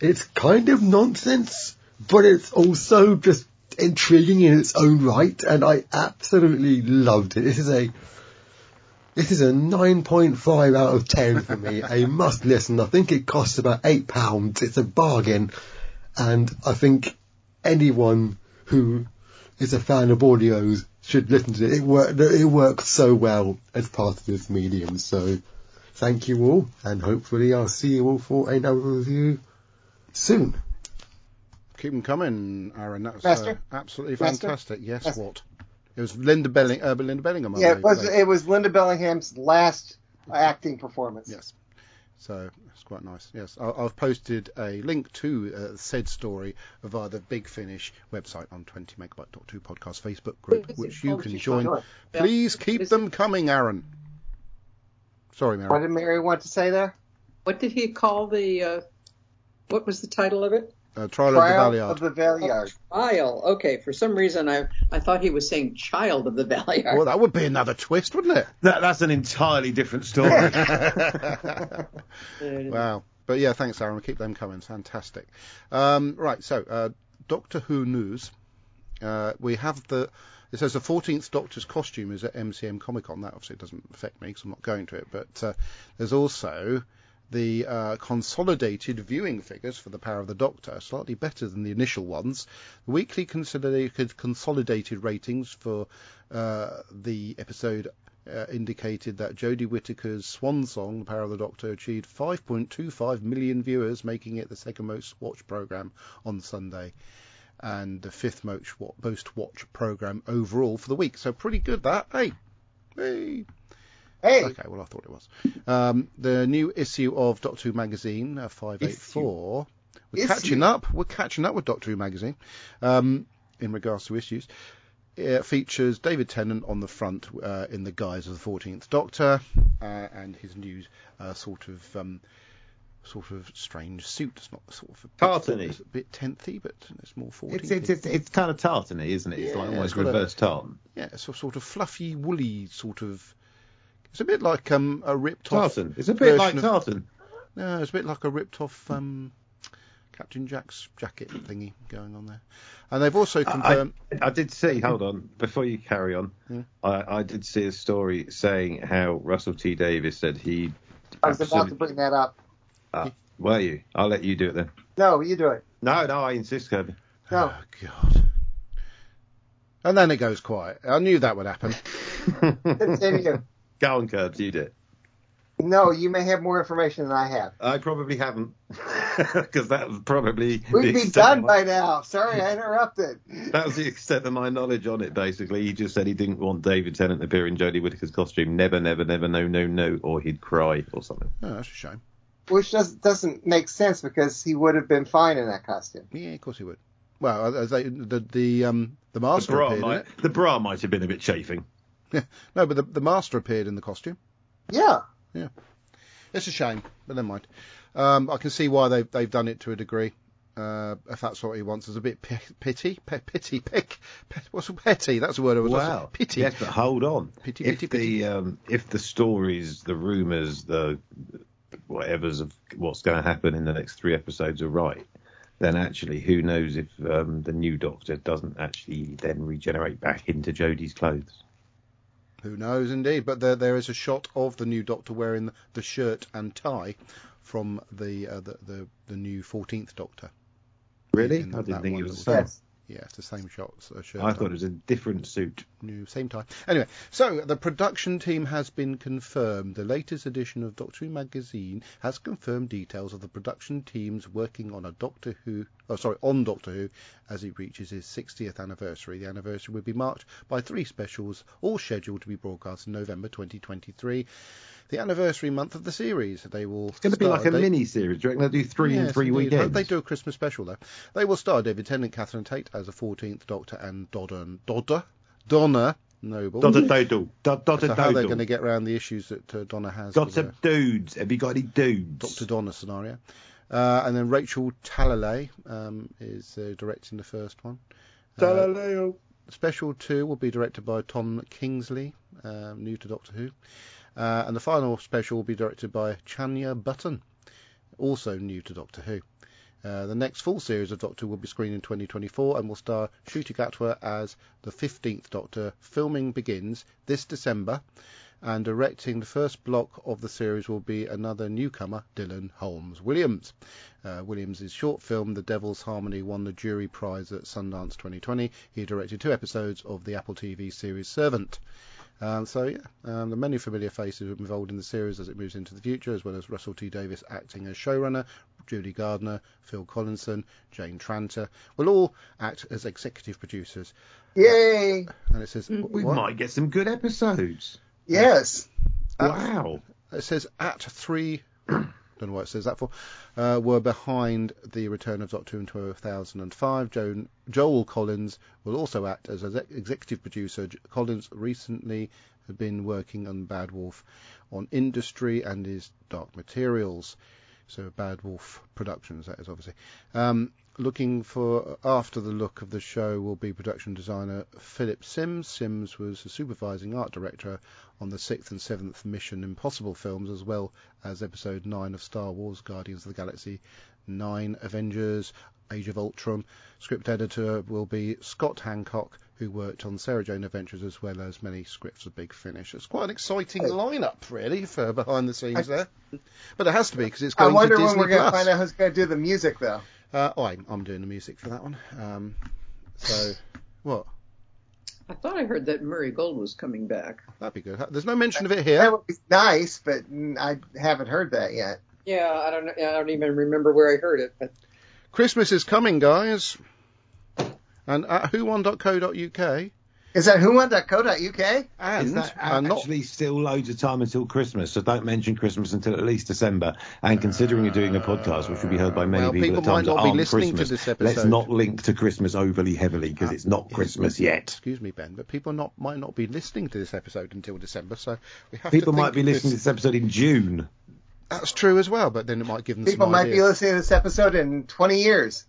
it's kind of nonsense, but it's also just intriguing in its own right, and I absolutely loved it. This is a this is a 9.5 out of 10 for me. a (laughs) must listen. I think it costs about eight pounds. It's a bargain. And I think anyone who is a fan of audios should listen to it. It, work, it works so well as part of this medium. So thank you all. And hopefully I'll see you all for another review soon. Keep them coming, Aaron. That was Master? Uh, absolutely Master? fantastic. Yes, Master? what? It was Linda Belling, uh, Linda Bellingham. Yeah, it was played. it was Linda Bellingham's last acting performance. Yes. So it's quite nice. Yes, I, I've posted a link to uh, said story via the Big Finish website on 20 megabyte dot two podcast Facebook group, which you can join. Please keep them coming, Aaron. Sorry, Mary. What did Mary want to say there? What did he call the? Uh, what was the title of it? Uh, Trial, Trial of the Valeyard. of the Valeyard. Trial. Okay. For some reason, I I thought he was saying Child of the Valleyard. Well, that would be another twist, wouldn't it? That, that's an entirely different story. (laughs) wow. But yeah, thanks, Aaron. We'll keep them coming. Fantastic. Um, right, so uh, Doctor Who news. Uh, we have the. It says the 14th Doctor's costume is at MCM Comic Con. That obviously doesn't affect me because I'm not going to it. But uh, there's also the uh, consolidated viewing figures for the Power of the Doctor, slightly better than the initial ones. The weekly consolidated, consolidated ratings for uh, the episode uh, indicated that Jodie Whittaker's Swan Song, The Power of the Doctor, achieved 5.25 million viewers, making it the second most watched program on Sunday. And the fifth most, watched program overall for the week. So pretty good that. Hey, hey. Hey, Okay, well I thought it was. Um, the new issue of Doctor Who magazine, uh, 584. We're Issue. catching up. We're catching up with Doctor Who magazine um, in regards to issues. It features David Tennant on the front uh, in the guise of the 14th Doctor uh, and his new uh, sort of um, sort of strange suit. It's not the sort of a bit, Tartany. It's a bit tenthy, but it's more 14th. it's, it's, it's, it's kind of tartany, isn't it? It's like Yeah, almost it's a- reverse tartan. yeah, it's a sort of fluffy, woolly sort of. It's a bit like um, a ripped off. Tartan. It's a bit like version of- tartan. No, it's a bit like a ripped off um, Captain Jack's jacket thingy going on there. And they've also I, confirmed. I did see. Hold on, before you carry on, Yeah. I, I did see a story saying how Russell T Davies said he. I was about to bring that up. Ah, were you? I'll let you do it then. No, you do it. No, no, I insist, Kirby. No. Oh God. And then it goes quiet. I knew that would happen. (laughs) Continue. Go on, Curbs, you do it. No, you may have more information than I have. I probably haven't, (laughs) because that was probably We'd be done my- by now. Sorry, I interrupted. (laughs) That was the extent of my knowledge on it. Basically, he just said he didn't want David Tennant to appear in Jodie Whittaker's costume. Never, never, never, no, no, no, or he'd cry or something. Oh, that's a shame. Which does, doesn't make sense because he would have been fine in that costume. Yeah, of course he would. Well, as they, the the um the The master bra, appeared might, the bra might have been a bit chafing. (laughs) No, but the the master appeared in the costume. Yeah. Yeah. It's a shame, but never mind. Um, I can see why they've they've done it to a degree. Uh, if that's what he wants, it's a bit p- pity, pe- pity, pick. Pe- what's petty? That's a word I was. Wow, pity. Yes, but hold on. Pity, if pity, the pity. um, if the stories, the rumours, the whatever's of what's going to happen in the next three episodes are right, then actually, who knows if um, the new Doctor doesn't actually then regenerate back (laughs) into Jodie's clothes? Who knows, indeed. But there there is a shot of the new Doctor wearing the shirt and tie from the uh, the, the the new 14th Doctor. Really? In I didn't think one it was the. Yes. Yeah, it's the same shot. So uh, shirt I thought it was a different suit. new same time. Anyway, so the production team has been confirmed. The latest edition of Doctor Who magazine has confirmed details of the production teams working on a Doctor Who, oh sorry, on Doctor Who as it reaches its 60th anniversary. The anniversary will be marked by three specials, all scheduled to be broadcast in November 2023. The anniversary month of the series. They will. It's going to be like a Dave- mini series. Do you reckon they'll do three in three indeed. Weekends? They do a Christmas special though. They will star David Tennant, Catherine Tate as the 14th Doctor, and Dodder, Dodder, Donna Noble. Dodder doodle. Dod- Dodder So how they're going to get around the issues that uh, Donna has. Got some dudes. Have you got any dudes? Dr. Donna scenario. Uh, and then Rachel Talalay um, is uh, directing the first one. Uh, Special 2 will be directed by Tom Kingsley, um, new to Doctor Who. Uh, and the final special will be directed by Chanya Button, also new to Doctor Who. Uh, the next full series of Doctor will be screened in 2024 and will star Ncuti Gatwa as the 15th Doctor. Filming begins this December, and directing the first block of the series will be another newcomer, Dylan Holmes Williams. Uh, Williams' short film, The Devil's Harmony, won the jury prize at Sundance 2020. He directed two episodes of the Apple TV series Servant. Um, so yeah, um, the many familiar faces involved in the series as it moves into the future, as well as Russell T Davies acting as showrunner, Julie Gardner, Phil Collinson, Jane Tranter, will all act as executive producers. Yay! And it says We what? might get some good episodes. Yes. Wow. It says at three. Know what it says that for. Uh, were behind the return of Doctor Who in 2005. Joan, Joel Collins will also act as executive producer. Collins recently had been working on Bad Wolf on Industry and his Dark Materials. So Bad Wolf Productions, that is obviously. Um, looking for after the look of the show will be production designer Philip Sims. Sims was a supervising art director on the sixth and seventh Mission Impossible films, as well as Episode Nine of Star Wars: Guardians of the Galaxy, Nine Avengers, Age of Ultron. Script editor will be Scott Handcock, who worked on Sarah Jane Adventures as well as many scripts of Big Finish. It's quite an exciting Hey. lineup, really, for behind the scenes I- there. But it has to be because it's going to Disney I wonder when we're going to find out who's going to do the music, though. Uh, oh, I'm, I'm doing the music for that one. Um, so, what? I thought I heard that Murray Gold was coming back. That'd be good. There's no mention of it here. That would be nice, but I haven't heard that yet. Yeah, I don't know. I don't even remember where I heard it. But Christmas is coming, guys. And at whowon.co.uk Is that whowon.co.uk? and Is that uh, not actually still loads of time until Christmas? So don't mention Christmas until at least December. And considering you're doing a podcast, which will be heard by many well, people, people at might times not that aren't listening to Christmas, this let's not link to Christmas overly heavily because it's not Christmas yet. Excuse me, Ben, but people not might not be listening to this episode until December, so we have People to might be of listening to this. this episode in June. That's true as well, but then it might give them People some might be listening to this episode in 20 years.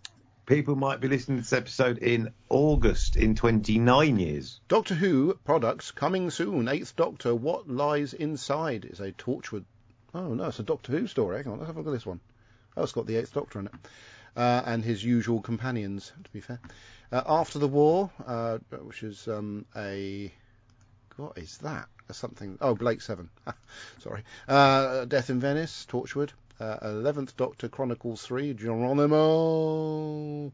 People might be listening to this episode in August in 29 years. Doctor Who products coming soon. Eighth Doctor, What Lies Inside is a Torchwood. Oh no, it's a Doctor Who story. Hang on, let's have a look at this one. Oh, it's got the Eighth Doctor in it. Uh, and his usual companions, to be fair. Uh, After the War, uh, which is um, a. What is that? Something. Oh, Blake Seven. (laughs) Sorry. Uh, Death in Venice, Torchwood. Uh, Eleventh Doctor Chronicles Three, Geronimo.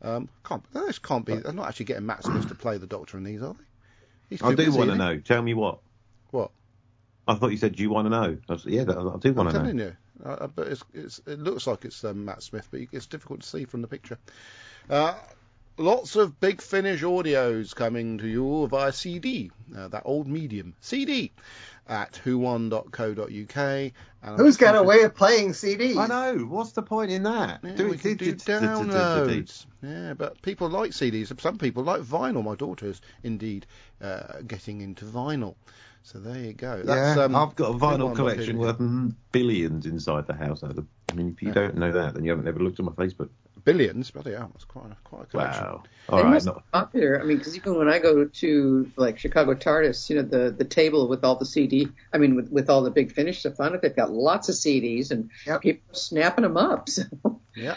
Um, can't. This can't be. They're not actually getting Matt Smith to play the Doctor in these, are they? I do busy, want to know. Tell me what. What? I thought you said Do you want to know. I was, yeah, I do I'm want to know. telling you. Uh, uh, but it's, it's, it looks like it's um, Matt Smith, but it's difficult to see from the picture. Uh, lots of Big Finish audios coming to you via CD, uh, that old medium. CD at whowon.co.uk. And Who's got a way of playing CDs? I know. What's the point in that? Yeah, Do we can downloads. Yeah, but people like CDs. Some people like vinyl. My daughter is indeed uh, getting into vinyl. So there you go. That's, yeah, um, I've got a vinyl collection worth billions inside the house. I mean, if you Yeah. don't know that, then you haven't ever looked at my Facebook. Billions. Bloody hell, that's quite a, quite a collection. Wow. They All right. must Not, be popular. I mean, because even when I go to like Chicago TARDIS, you know, the the table with all the CD, I mean, with with all the big finish stuff on it, they've got lots of CDs and Yep. people are snapping them up. So. Yeah.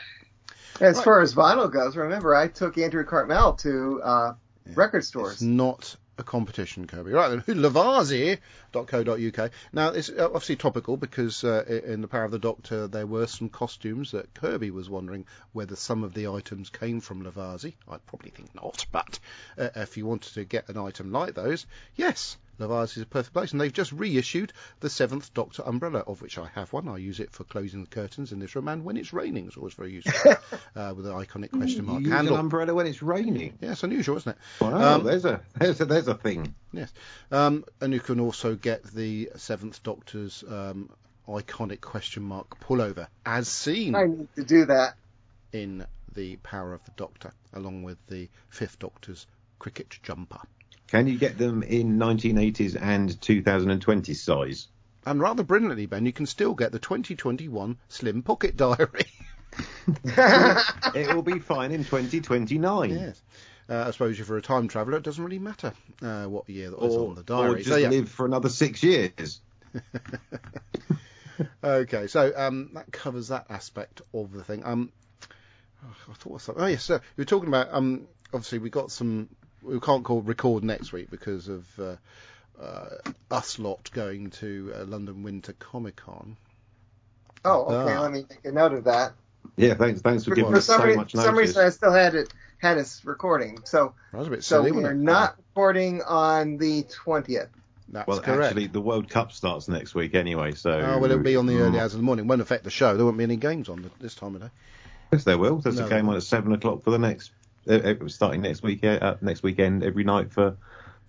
As Right. far as vinyl goes, remember I took Andrew Cartmel to uh, record stores. It's not a competition, Kirby. Right then, (laughs) Lovarzi.co.uk. Now, it's uh, obviously topical because uh, in The Power of the Doctor there were some costumes that Kirby was wondering whether some of the items came from Lovarzi. I'd probably think not, (laughs) but uh, if you wanted to get an item like those, yes. Lovarzi is a perfect place, and they've just reissued the Seventh Doctor umbrella, of which I have one. I use it for closing the curtains in this room, and when it's raining, it's always very useful (laughs) uh, with an iconic question you mark use an umbrella when it's raining. Yeah, it's unusual, isn't it? Wow, Um, there's a (laughs) there's a there's a thing. Yes. Um, and you can also get the Seventh Doctor's um, iconic question mark pullover, as seen I need to do that. in The Power of the Doctor, along with the Fifth Doctor's cricket jumper. Can you get them in 1980s and 2020 size? And rather brilliantly, Ben, you can still get the 2021 Slim Pocket Diary. (laughs) it will be fine in 2029. yes. Uh, I suppose if you're a time traveller, it doesn't really matter uh, what year that was Or, on the or diary. just So, yeah. live for another six years. (laughs) Okay, so um, that covers that aspect of the thing. Um, I thought something. Oh yes, so we were talking about. Um, obviously we got some. We can't call record next week because of uh, uh, us lot going to uh, London Winter Comic Con. Oh, okay. Ah. Let me make a note of that. Yeah, thanks thanks for For, giving for us so rea- much for some reason, I still had it had us recording. So, That was a bit so silly, we are it? not recording on the twentieth. That's well, correct. actually, the World Cup starts next week anyway, so. Oh, well, it'll be on the early Mm. hours of the morning. Won't affect the show. There won't be any games on this time of day. Yes, there will. There's No, a game on at seven o'clock for the next. Starting next week, uh, next weekend, every night for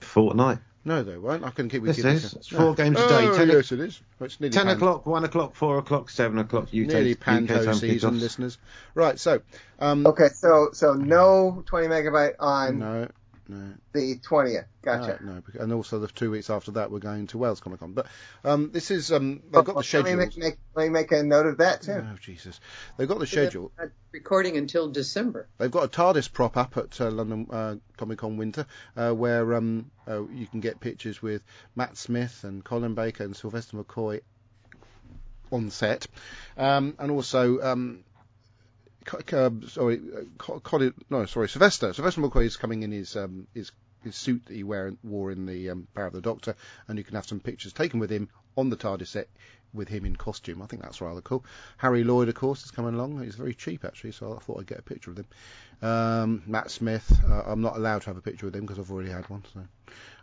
fortnight. No, they won't. I can keep Yes, with you. it is. It's four (laughs) games a day. Oh, Ten o- yes, it is. Well, It's nearly Ten pan- o'clock, one o'clock, four o'clock, seven o'clock. UK, Nearly panto time season, kickoffs. listeners. Right, so um, Okay, so so no 20 megabyte on no, no. the 20th. Gotcha. No, no, and also the two weeks after that, we're going to Wales Comic Con. But um, this is um, they've got the Let me schedule. make, make, let me make a note of that too. Oh Jesus, they've got the schedule. Recording until December. They've got a TARDIS prop up at uh, London uh, Comic Con Winter, uh, where um, uh, you can get pictures with Matt Smith and Colin Baker and Sylvester McCoy on set, um, and also. Um, Co- sorry, uh, Colin, no, sorry, Sylvester. Sylvester McCoy is coming in his um, his his suit that he wear, wore in the um, Power of the Doctor, and you can have some pictures taken with him on the TARDIS set with him in costume. I think that's rather cool. Harry Lloyd, of course, is coming along. He's very cheap actually, so I thought I'd get a picture of him. Um, Matt Smith, uh, I'm not allowed to have a picture with him because I've already had one. So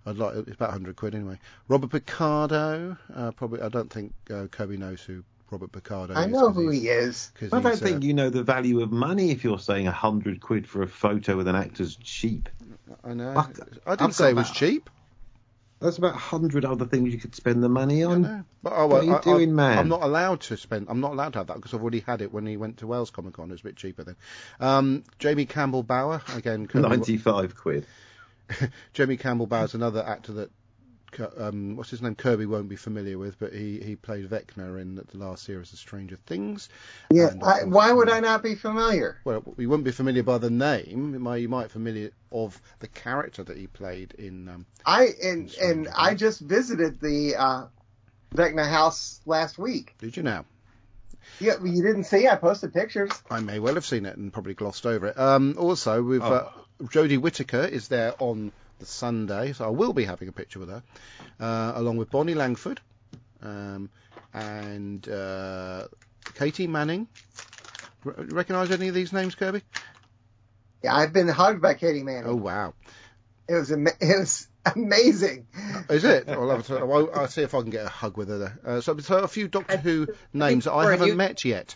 I'd like it's about 100 quid anyway. Robert Picardo, uh, probably I don't think uh, Kirby knows who Robert Picardo I know who he's- he is. 'cause I don't he's, uh, think you know the value of money if you're saying a hundred quid for a photo with an actor's cheap. I know. Fuck. I I've didn't say it was that. cheap. There's about a hundred other things you could spend the money on. know. But oh, What are you I, doing, I, man? I'm not allowed to spend. I'm not allowed to have that because I've already had it when he went to Wales Comic Con. It was a bit cheaper then. Um, Jamie Campbell Bower again. Ninety-five quid. (laughs) Jamie Campbell Bower's another actor that. Um, what's his name? Kirby won't be familiar with, but he, he played Vecna in the last series of Stranger Things. Yeah. And, I, why would I not be familiar? Well, you wouldn't be familiar by the name. You might, you might be familiar of the character that he played in. Um, I and Stranger and Things. I just visited the uh, Vecna house last week. did you now? Yeah, well, you didn't see. I posted pictures. I may well have seen it and probably glossed over it. Um, also, with uh, Jodie Whittaker is there on the Sunday, so I will be having a picture with her, uh, along with Bonnie Langford um, and uh, Katie Manning. R- recognise any of these names, Kirby? Yeah, I've been hugged by Katie Manning. Oh wow, It was ama- (laughs) it was amazing. is it? I'll, have to, I'll, I'll see if I can get a hug with her. There. Uh, so, so a few Doctor Who names that I haven't you- met yet.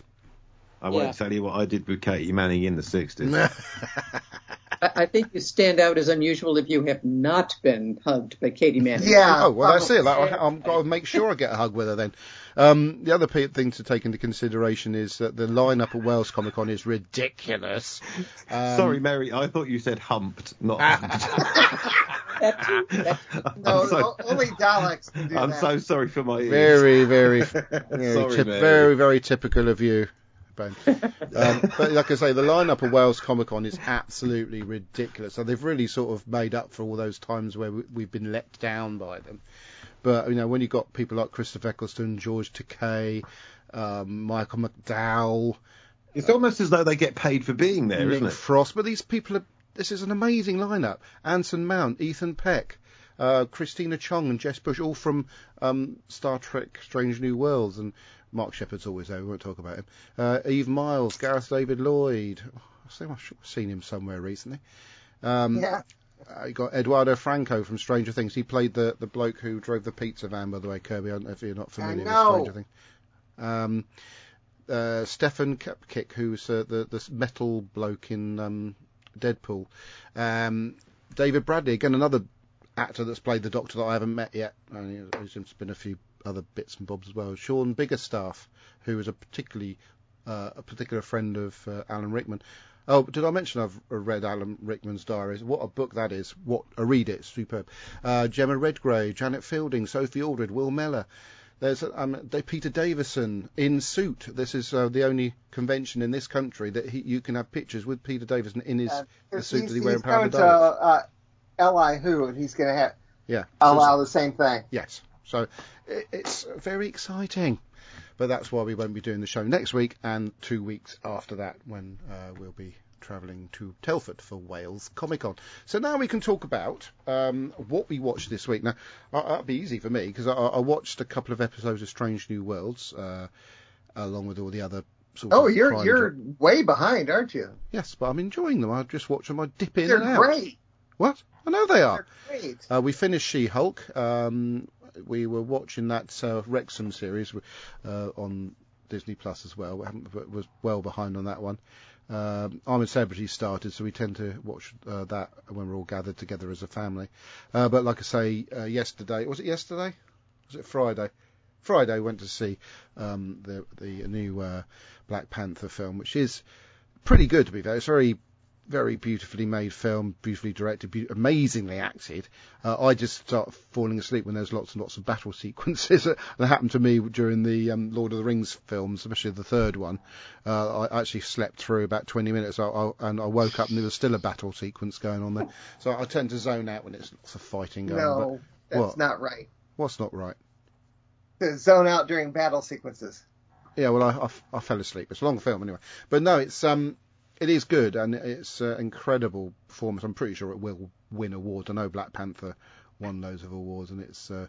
I won't Yeah. tell you what I did with Katie Manning in the sixties. (laughs) (laughs) I, I think you stand out as unusual if you have not been hugged by Katie Manning. Yeah. Oh well, that's it. Like, I- I'm got to make sure I get a hug with her then. Um, the other pe- thing to take into consideration is that the lineup at Wales Comic Con is ridiculous. Um, Sorry, Mary. I thought you said humped, not. (laughs) That too. That too. (laughs) No, so- only Daleks can do I'm that. so sorry for my ears. Very, very, (laughs) very, Sorry, typ- Mary. very, very typical of you. Um, but like I say, the lineup of Wales Comic Con is absolutely ridiculous. So they've really sort of made up for all those times where we, we've been let down by them. But you know, when you've got people like Christopher Eccleston, George Takei, um, Michael McDowell, It's almost as though they get paid for being there, Nick isn't it? Frost, but these people are. This is an amazing lineup. Anson Mount, Ethan Peck, uh, Christina Chong, and Jess Bush, all from um, Star Trek: Strange New Worlds, and Mark Sheppard's always there. We won't talk about him. Uh, Eve Miles, Gareth David Lloyd. Oh, I think I've seen him somewhere recently. Um, Yeah. uh, you got Eduardo Franco from Stranger Things. He played the, the bloke who drove the pizza van, by the way, Kirby. I don't know if you're not familiar with. Stranger Things. Um, uh, Stefan Kapičić, who's uh, the the metal bloke in um, Deadpool. Um, David Bradley, again another actor that's played the Doctor that I haven't met yet. Only there's been a few other bits and bobs as well. Sean Biggerstaff, who is a particularly uh, a particular friend of uh, Alan Rickman. Oh, did I mention I've read Alan Rickman's diaries? What a book that is! What a read it, superb. Uh, Gemma Redgrave, Janet Fielding, Sophie Aldred, Will Mellor. There's um, Peter Davison in suit. This is uh, the only convention in this country that he, you can have pictures with Peter Davison in his Uh, suit that he wears he's going to uh, Li Who, and he's going to have Yeah. Allow the same thing. Yes. So it, it's very exciting. But that's why we won't be doing the show next week and two weeks after that when uh, we'll be travelling to Telford for Wales Comic Con. So now we can talk about um, what we watched this week. Now, uh, that'll be easy for me because I, I watched a couple of episodes of Strange New Worlds uh, along with all the other sort of Oh, of you're you're jo- way behind, aren't you? Yes, but I'm enjoying them. I just watch them. I dip in They're and out. great. What? I know they are. They're great. Uh, we finished She-Hulk. Um, we were watching that uh, Wrexham series uh, on Disney Plus as well. We was well behind on that one. Um, I'm Celebrity started, so we tend to watch uh, that when we're all gathered together as a family. Uh, but like I say, uh, yesterday was it yesterday? Was it Friday? Friday we went to see um, the the new uh, Black Panther film, which is pretty good to be fair. It's very very beautifully made film, beautifully directed, be- amazingly acted. Uh, I just start falling asleep when there's lots and lots of battle (laughs) sequences. that happened to me during the um, Lord of the Rings films, especially the third one. Uh, I actually slept through about 20 minutes I, I, and I woke up and there was still a battle sequence going on there. So I tend to zone out when it's lots of fighting going on. No, that's what? not right. What's not right? To zone out during battle sequences. Yeah, well, I fell asleep. It's a long film anyway, but no, it's um, it is good and it's uh, incredible performance. I'm pretty sure it will win awards. I know Black Panther won loads of awards, and it's uh,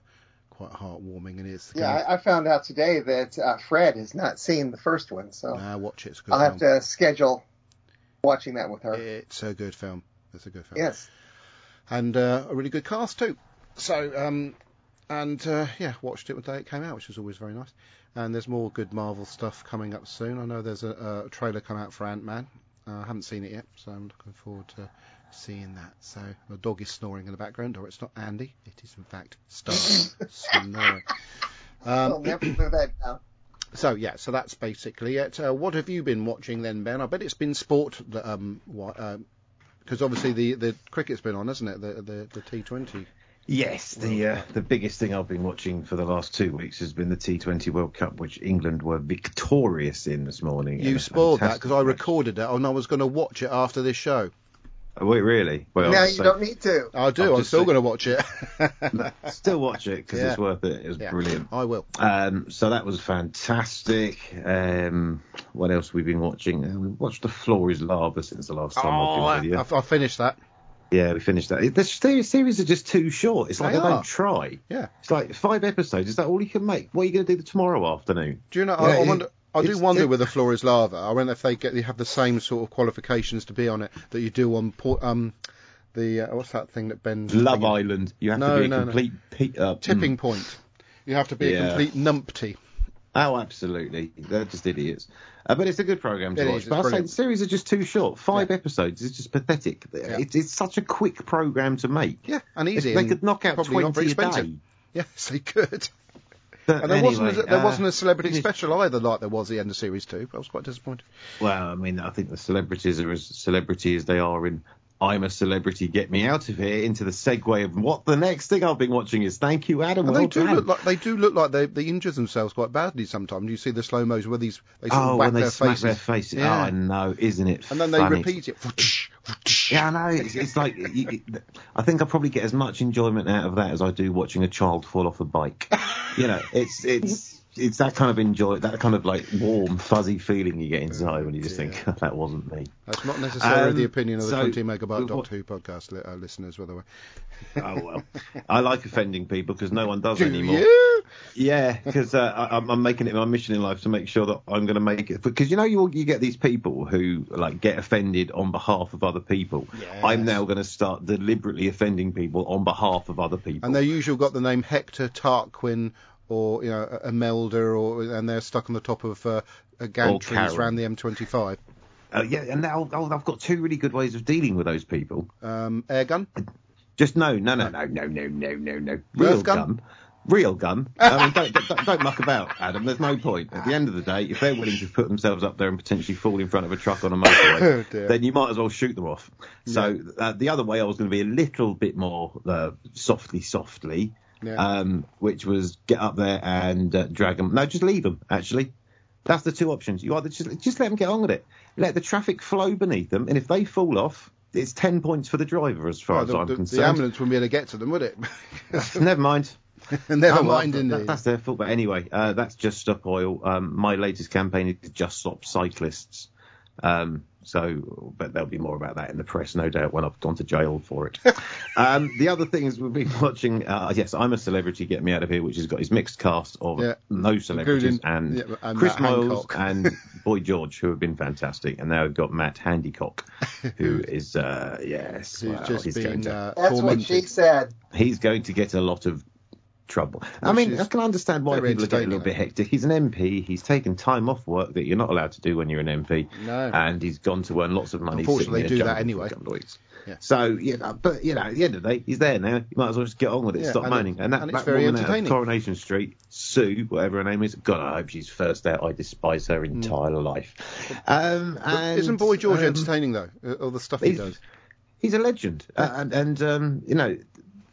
quite heartwarming. And it's Yeah, I, I found out today that uh, Fred has not seen the first one, so Nah, watch it. It's a good I'll have to schedule watching that with her. It's a good film. It's a good film. Yes. and uh, a really good cast too. So, um, and uh, yeah, watched it the day it came out, which was always very nice. And there's more good Marvel stuff coming up soon. I know there's a, a trailer come out for Ant Man. Uh, I haven't seen it yet, so I'm looking forward to seeing that. So the dog is snoring in the background, or it's not Andy. It is in fact Star (laughs) snoring. Um, never live that down. so yeah, so that's basically it. Uh, what have you been watching then, Ben? I bet it's been sport. That, um, because obviously the the cricket's been on, hasn't it? The the the T20. Yes, the uh, the biggest thing I've been watching for the last two weeks has been the T20 World Cup, which England were victorious in this morning. You spoiled that because I recorded it and I was going to watch it after this show. Oh, wait, really? Well, now you so- don't need to. I do. I'll I'm still going to watch it. still watch it because (laughs) Yeah. it's worth it. It was Yeah, brilliant. I will. Um, so that was fantastic. Um, what else we've been watching? Uh, we watched The Floor is Lava since the last time Oh, I've been with you. I, I finished that. Yeah, we finished that. The series are just too short. It's like They they, don't try. Yeah. It's like five episodes. Is that all you can make? What are you going to do the tomorrow afternoon? Do you know? Yeah, I, I it- wonder. I do wonder it- with the floor is lava. I wonder if they get they have the same sort of qualifications to be on it that you do on por- um the uh, what's that thing that Ben Love thinking- Island. You have No, to be a no, no. complete pe- uh, tipping mm. point. You have to be Yeah. a complete numpty. Oh, absolutely. They're just idiots. Uh, but it's a good program to It watch. is, but I say the series are just too short. Five Yeah. episodes is just pathetic. Yeah. It's, it's such a quick program to make. Yeah, and easy. they and could knock out probably not very 20 a expensive. day. Yes, they could. But And there anyway, wasn't a, there uh, wasn't a celebrity special either, like there was at the end of series two. I was quite disappointed. Well, I mean, I think the celebrities are as celebrity as they are in I'm a Celebrity, Get Me Out of Here into the segue of what the next thing I've been watching is. Thank you, Adam. And well they do done. look like they do look like they they injure themselves quite badly sometimes. You see the slow mos where these they sort Oh, of whack when they their smack faces. their faces. Yeah. Oh, I know, isn't it? and then they repeat it. Yeah, I know. It's, it's like I think I probably get as much enjoyment out of that as I do watching a child fall off a bike. you know, it's it's it's that kind of enjoy, that kind of like warm, fuzzy feeling you get inside when you just think (laughs) that wasn't me. That's not necessarily Um, the opinion of the so, 20 megabyte Doctor Who podcast li- uh, listeners, by the way. (laughs) Oh well, I like offending people because no one does Do anymore. you? Yeah, because uh, I'm, I'm making it my mission in life to make sure that I'm going to make it. Because you know, you you get these people who like get offended on behalf of other people. Yes. I'm now going to start deliberately offending people on behalf of other people. And they usually got the name Hector Tarquin or you know Imelda, or and they're stuck on the top of uh, gantries around the M25. Uh, yeah, and now oh, I've got two really good ways of dealing with those people. Um, air gun. Just no, no, no, no, no, no, no, no, no. Real gun? gun. Real gun. (laughs) I mean, don't, don't, don't muck about, Adam. There's no point. At the end of the day, if they're willing to put themselves up there and potentially fall in front of a truck on a (laughs) motorway, Oh, then you might as well shoot them off. So uh, the other way, I was going to be a little bit more uh, softly, softly, Yeah. um, which was get up there and uh, drag them. No, just leave them. Actually, that's the two options. You either just just let them get on with it, let the traffic flow beneath them, and if they fall off, it's ten points for the driver as far Well, as the, I'm the- concerned. the ambulance wouldn't be able to get to them, would it? (laughs) Never mind. (laughs) Never well, mind, indeed. That's their fault. But anyway, uh, that's just stop oil. Um, my latest campaign is just stop cyclists. Um, so, but there'll be more about that in the press, no doubt, when I've gone to jail for it. (laughs) um, the other thing is we've been watching. Uh, yes, I'm a celebrity. Get me out of here, which has got his mixed cast of Yeah. no celebrities and, yeah, and Chris Matt Miles and (laughs) Boy George, who have been fantastic, and now we've got Matt Handycock, who (laughs) is uh, yes, Who's well, just he's going to uh, That's what she said. he's going to get a lot of trouble. I mean, I can understand why people are getting a little bit hectic. He's an MP. He's taken time off work that you're not allowed to do when you're an MP. No. And he's gone to earn lots of money. Unfortunately, they do that jungle for a anyway. couple of weeks. Yeah. So you know, but you know, at the end of the day, he's there now. You might as well just get on with it. Yeah, Stop and it- moaning. and that, and that very woman out of entertaining. Coronation Street, Sue, whatever her name is. God, I hope she's first out. I despise her entire life. Um. And, isn't Boy George um, entertaining though? Uh, All the stuff he does. he's a legend, uh, and and um, you know.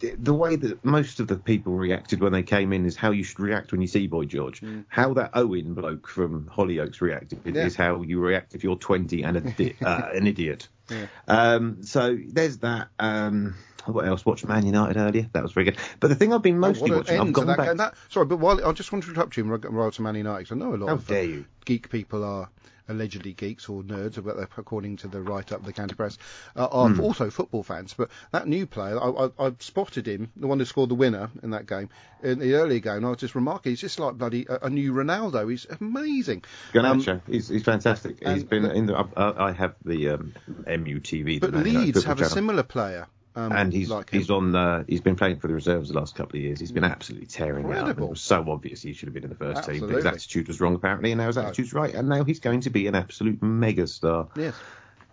The- way that most of the people reacted when they came in is how you should react when you see Boy George. How that Owen bloke from Hollyoaks reacted. Yeah. is how you react if you're 20 and a di- (laughs) uh, an idiot. Yeah. Um, so there's that. Um, what else? Watched Man United earlier. That was very good. But the thing I've been Oh, mostly an watching, I've gone that back. That, sorry, but while I just want to interrupt you in to Man United, I know a lot How of uh, you? geek people are allegedly geeks or nerds, according to the write-up of the County Press, uh, are Hmm. also football fans. But that new player, I, I, I spotted him, the one who scored the winner in that game, in the earlier game. And I was just remarking, he's just like bloody a, a new Ronaldo. He's amazing. Um, he's, he's fantastic. He's been but- in the. I, I have the um, MUTV. but the Leeds have a similar player. Um, and he's like him. he's on. Uh, he's been playing for the reserves the last couple of years. He's been absolutely tearing it up. Incredible. It was so obvious he should have been in the first team, but his attitude was wrong apparently, and now his attitude's right, and now he's going to be an absolute megastar. Yes.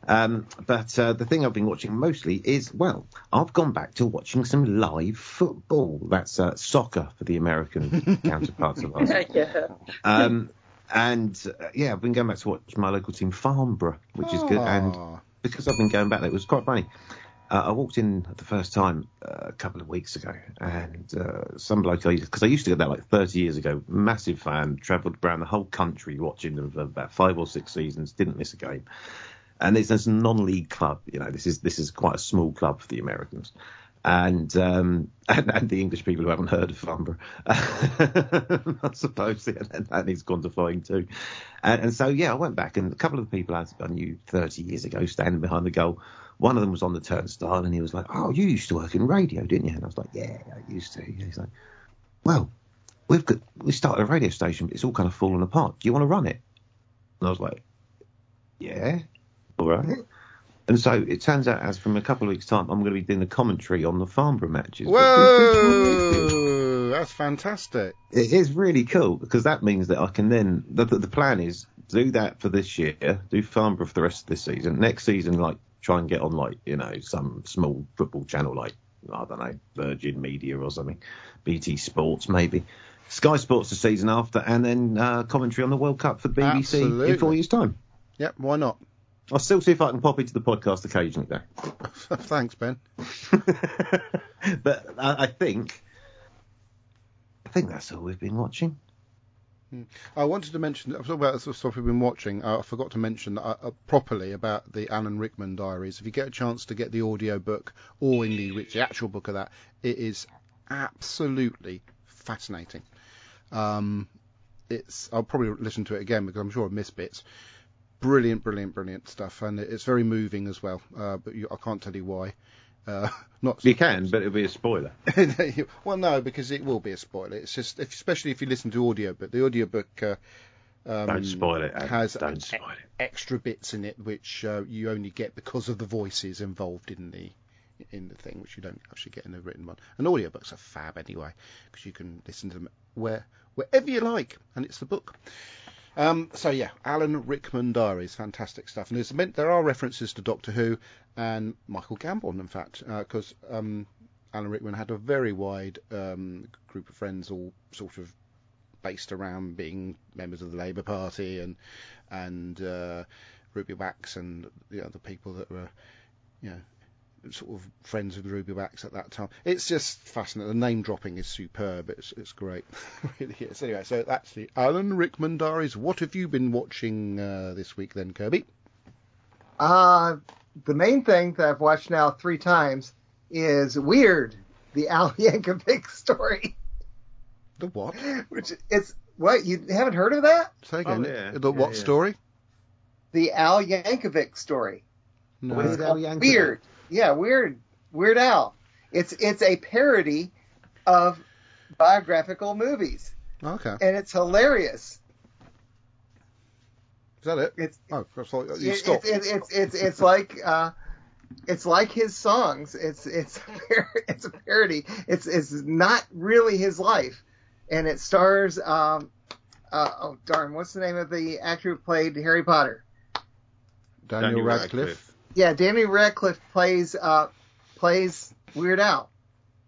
Um, but uh, the thing I've been watching mostly is, well, I've gone back to watching some live football. That's uh, soccer for the American (laughs) counterparts of ours. (laughs) yeah. Um, and uh, yeah, I've been going back to watch my local team Farnborough, which is good. And because I've been going back there, it was quite funny. Uh, I walked in the first time uh, a couple of weeks ago, and uh, some bloke I because I used to go there like 30 years ago. Massive fan, travelled around the whole country watching them for about five or six seasons. Didn't miss a game. And it's this non-league club. You know, this is this is quite a small club for the Americans. And, um, (laughs) and and the English people who haven't heard of Farnborough, (laughs) I suppose, yeah, and he's gone to too. And, and so yeah, I went back and a couple of the people I I knew 30 years ago standing behind the goal. One of them was on the turnstile and he was like, "Oh, you used to work in radio, didn't you?" And I was like, "Yeah, I used to." He's like, "Well, we've got we started a radio station, but it's all kind of fallen apart. Do you want to run it?" And I was like, "Yeah, all right." And so it turns out, as from a couple of weeks' time, I'm going to be doing the commentary on the Farnborough matches. Whoa, that's fantastic. It is really cool because that means that I can then. The, the, the plan is do that for this year, do Farnborough for the rest of this season. Next season, like try and get on like you know some small football channel like I don't know Virgin Media or something, BT Sports maybe. Sky Sports the season after, and then uh, commentary on the World Cup for the BBC Absolutely. in four years' time. Yep, why not? I'll still see if I can pop into the podcast occasionally, though. (laughs) Thanks, Ben. (laughs) but I, I think, I think that's all we've been watching. I wanted to mention, I was talking about the stuff we've been watching. I forgot to mention uh, uh, properly about the Alan Rickman diaries. If you get a chance to get the audio book or indeed the actual book of that, it is absolutely fascinating. Um, it's I'll probably listen to it again because I'm sure I missed bits. Brilliant, brilliant, brilliant stuff, and it's very moving as well. Uh, but you, I can't tell you why. Uh, (laughs) not You can, but it'll be a spoiler. (laughs) well, no, because it will be a spoiler. It's just, if, especially if you listen to audio, but the audiobook uh, um, Don't spoil it. Adam. has Don't spoil it. extra bits in it which uh, you only get because of the voices involved in the in the thing, which you don't actually get in the written one. And audiobooks are fab anyway, because you can listen to them where wherever you like, and it's the book. Um, so yeah, Alan Rickman Diaries, fantastic stuff. And there's meant there are references to Doctor Who and Michael Gambon, in fact, because um, Alan Rickman had a very wide um, group of friends, all sort of based around being members of the Labour Party and and uh, Ruby Wax and the other people that were, you know, sort of friends the Ruby Wax at that time. It's just fascinating. The name dropping is superb. It's it's great. (laughs) Really is. Anyway, so that's the Alan Rickman Diaries. What have you been watching uh, this week then, Kirby? Uh, the main thing that I've watched now three times is Weird, the (laughs) Al Yankovic story. The what? Which it's what you haven't heard of that? Say again. Oh, yeah. The Yeah, what yeah. story? The Al Yankovic story. No. Weird Al Yankovic. Weird. Yeah, weird. Weird Al. It's it's a parody of biographical movies, Okay. and it's hilarious. Is that it? It's Oh, I you it, stopped. it's it's it's it's like uh, it's like his songs. It's it's (laughs) it's a parody. It's it's not really his life, and it stars um uh, oh darn what's the name of the actor who played Harry Potter? Daniel, Daniel Radcliffe. Radcliffe. Yeah, Daniel Radcliffe plays uh plays Weird Al,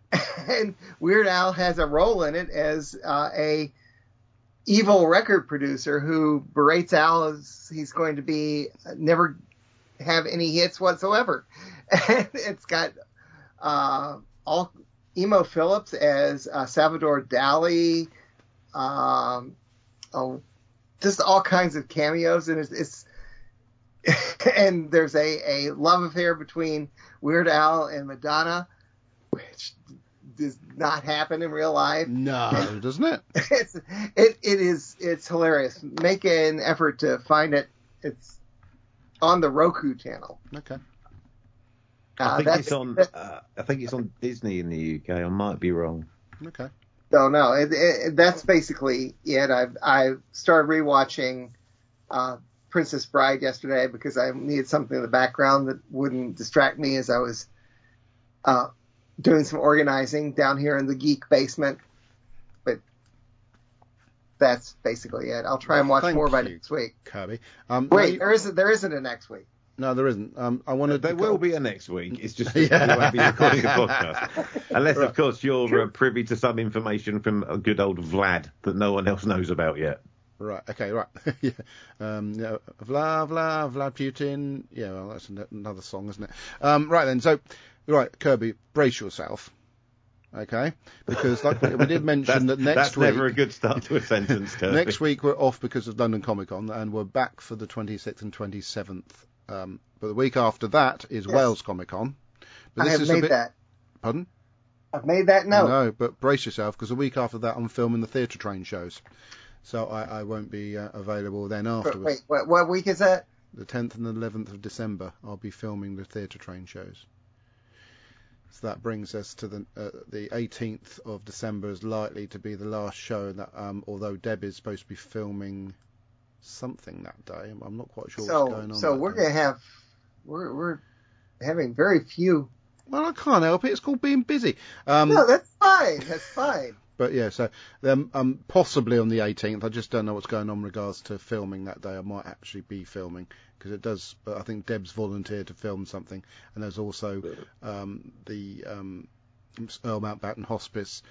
(laughs) and Weird Al has a role in it as uh, a evil record producer who berates Al as he's going to be never have any hits whatsoever. (laughs) And it's got uh, all Emo Phillips as uh, Salvador Dali, um, oh, just all kinds of cameos, and it's, it's (laughs) and there's a, a love affair between Weird Al and Madonna, which does not happen in real life. No, (laughs) doesn't it? It's it it is it's hilarious. Make an effort to find it. It's on the Roku channel. Okay. I Uh, think that's- it's on. Uh, I think it's on Disney in the UK. I might be wrong. Okay. So no, it, it, that's basically it. I I started rewatching uh, Princess Bride yesterday because I needed something in the background that wouldn't distract me as I was uh, doing some organizing down here in the geek basement. But that's basically it. I'll try and watch Thank more by you. next week. Kirby. Um, Wait, no, there isn't there isn't a next week. no, there isn't. Um, I wanted. There will be a next week. It's just Yeah. that (laughs) we won't be recording a podcast, unless, of course, you're uh, privy to some information from a good old Vlad that no one else knows about yet. Right. Okay. Right. (laughs) yeah. Um, yeah. Vla Vla Vlad Putin. Yeah. Well, that's another song, isn't it? Um, right then. So, right, Kirby, brace yourself. Okay. Because like we, we did (laughs) mention that next that's week. never a good start to a sentence, (laughs) Kirby. Next week we're off because of London Comic Con, and we're back for the 26th and 27th. Um, but the week after that is Yes. Wales Comic Con. But I this have is a made bit. that. Pardon? I've made that note. No, but brace yourself because the week after that I'm filming the theatre train shows, so I, I won't be uh, available then afterwards. wait, what, what week is that? The 10th and the 11th of December I'll be filming the theatre train shows. So that brings us to the uh, the 18th of December is likely to be the last show. That um, although Deb is supposed to be filming something that day, I'm- not quite sure what's So going on. so we're day. gonna have we're we're having very few. Well, I can't help it. It's called being busy. Um, no, that's fine. That's fine. But yeah, so um, um, possibly on the 18th. I just don't know what's going on in regards to filming that day. I might actually be filming because it does. But I think Deb's volunteered to film something, and there's also um, the um, Earl Mountbatten Hospice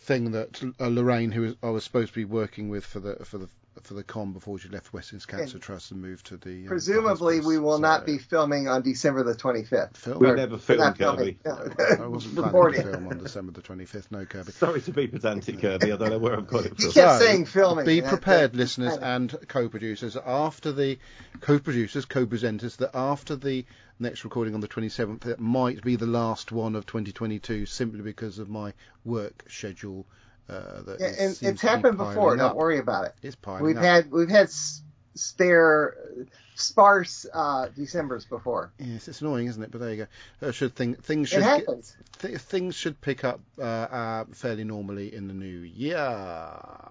thing that uh, Lorraine, who I was supposed to be working with for the for the for the con before she left Weston's Cancer And Trust and moved to the. the Presumably, hospice. we will So, not be filming on December the 25th. Film. We'll Or never film, not Kirby. filming, I wasn't (laughs) planning to film on December the 25th. No, Kirby. Sorry to be pedantic, Kirby. I don't know where I've got it You from. kept So, saying filming. Be prepared, listeners and co-producers. After the co-producers, co-presenters, that after the next recording on the 27th, it might be the last one of 2022, simply because of my work schedule. Uh, that Yeah, is- and seems it's to be happened piling before. Don't worry about it. It's piling We've up. had we've had spare sparse uh, December's before. Yes, it's annoying, isn't it? But there you go. Uh, should thing, things It should get- happens. th- things should pick up uh, uh, fairly normally in the new year.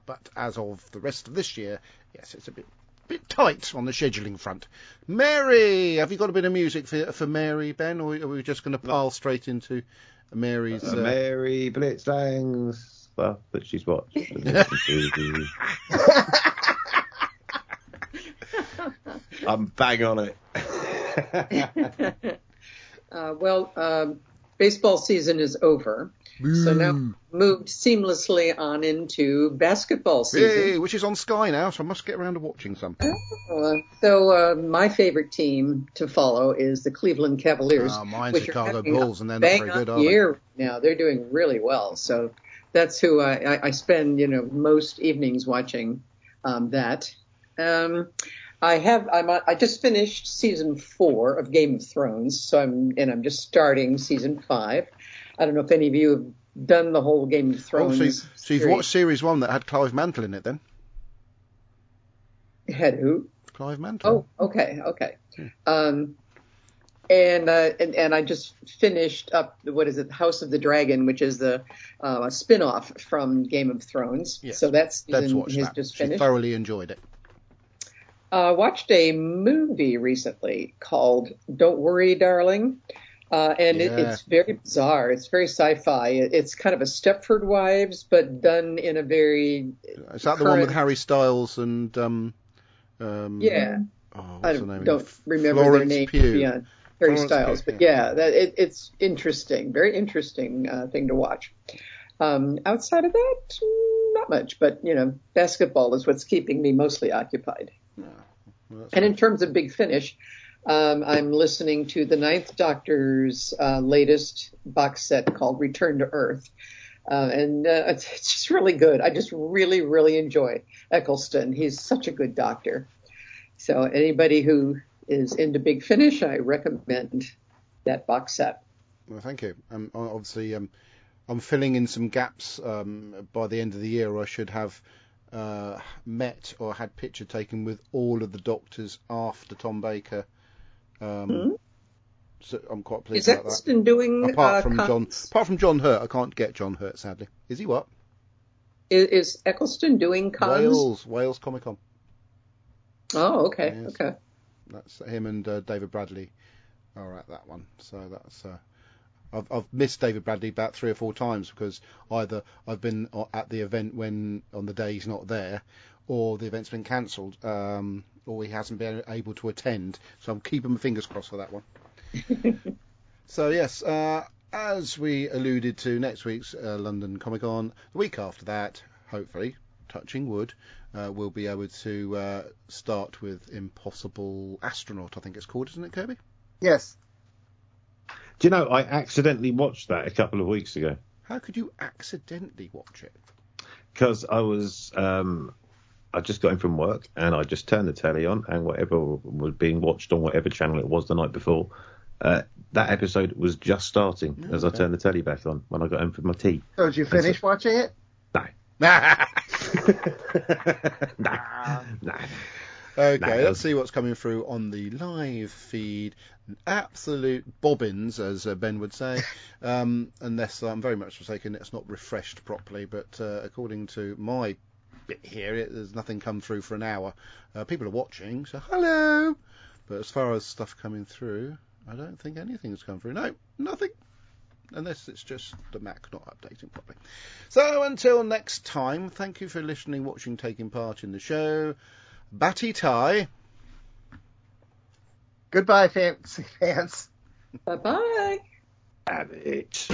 But as of the rest of this year, yes, it's a bit bit tight on the scheduling front. Mary, have you got a bit of music for for Mary, Ben, or are we just going to pile straight into Mary's? Uh, Uh, Mary Blitzang's stuff that she's watched. (laughs) (laughs) I'm bang on it. (laughs) Uh, well, um, baseball season is over, so now moved seamlessly on into basketball season. Yay, which is on Sky now, so I must get around to watching some. Uh, so uh, my favorite team to follow is the Cleveland Cavaliers. Ah, mine's which Chicago having Bulls, and then they're not very good, are they? year now. They're doing really well. So that's who I, I, I spend, you know, most evenings watching um, that. Um, I have I'm I just finished season four of Game of Thrones, so I'm and I'm just starting season five. I don't know if any of you have done the whole Game of Oh, Thrones. so, you- so you've series. watched series one that had Clive Mantle in it, then? Had who? Clive Mantle. Oh, okay, okay. Um, and, uh, and and I just finished up what is it, House of the Dragon, which is the uh, spin-off from Game of Thrones. Yes. So that's watch has that. just She finished. thoroughly enjoyed it. uh, watched a movie recently called "Don't Worry, Darling," uh, and it, it's very bizarre. It's very sci-fi. It, it's kind of a Stepford Wives, but done in a very Is that the one with Harry Styles and um, um yeah. Oh, I what's the name? don't remember Florence their name Pugh. beyond Harry Florence Styles, but yeah, that it, it's interesting, very interesting uh, thing to watch. Um, outside of that, not much, but you know, basketball is what's keeping me mostly occupied. Well, And in terms of Big Finish, um, I'm listening to the Ninth Doctor's uh, latest box set called Return to Earth. Uh, and uh, (laughs) it's, it's just really good. I just really, really enjoy Eccleston. He's such a good doctor. So anybody who is into Big Finish, I recommend that box set. Well, thank you. Um, obviously, um, I'm filling in some gaps um, by the end of the year. I should have uh, met or had picture taken with all of the doctors after Tom Baker. Um, Hmm? So I'm quite pleased Is about that. Doing Apart uh, from John, cons- apart from John Hurt, I can't get John Hurt sadly. Is he what? Is, is Eccleston doing cons? Wales, Wales Comic Con. Oh, okay, Yes. okay. That's him and uh, David Bradley are at that one. So that's uh, I've I've missed David Bradley about three or four times because either I've been at the event when on the day he's not there, or the event's been cancelled, um, or he hasn't been able to attend. So I'm keeping my fingers crossed for that one. (laughs) so yes, uh, as we alluded to, next week's uh, London Comic Con, the week after that, hopefully, touching wood, uh, we'll be able to uh, start with Impossible Astronaut, I think it's called, isn't it, Kirby? Yes. Do you know, I accidentally watched that a couple of weeks ago How could you accidentally watch it? because I was, um, I just got in from work and I just turned the telly on and whatever was being watched on whatever channel it was the night before, uh, that episode was just starting as I turned the telly back on when I got home for my tea. So did you finish watching it? No. Okay, no. No. let's see what's coming through on the live feed. Absolute bobbins, as uh, Ben would say, (laughs) um, unless I'm very much mistaken, it's not refreshed properly. But uh, according to my bit here, it, there's nothing come through for an hour. Uh, people are watching, so hello. But as far as stuff coming through, I don't think anything's come through. No, nothing. Unless it's just the Mac not updating properly. So until next time, thank you for listening, watching, taking part in the show. Batty tie. Goodbye, fancy fans. Bye bye. Have it.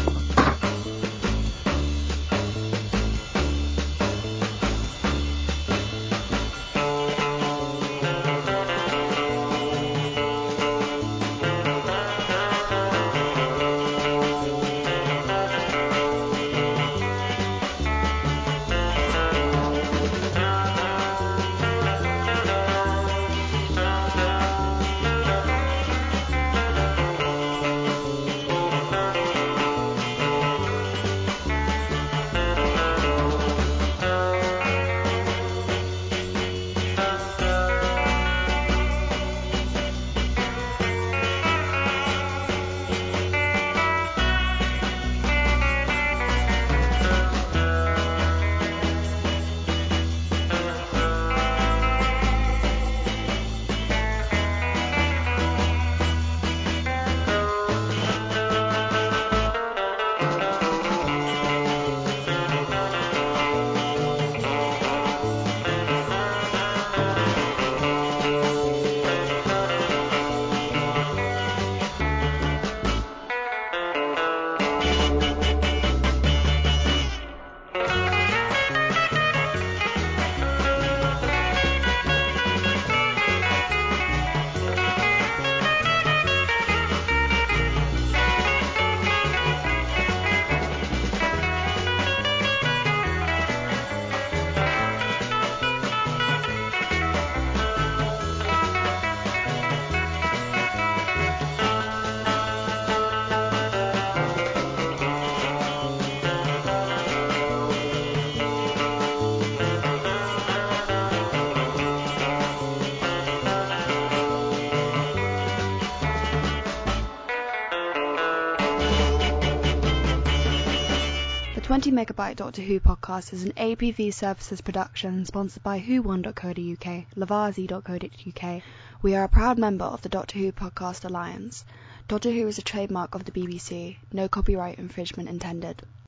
Megabyte Doctor Who podcast is an APV Services production sponsored by who1.co.uk, lovarzi.co.uk. We are a proud member of the Doctor Who Podcast Alliance. Doctor Who is a trademark of the BBC. No copyright infringement intended.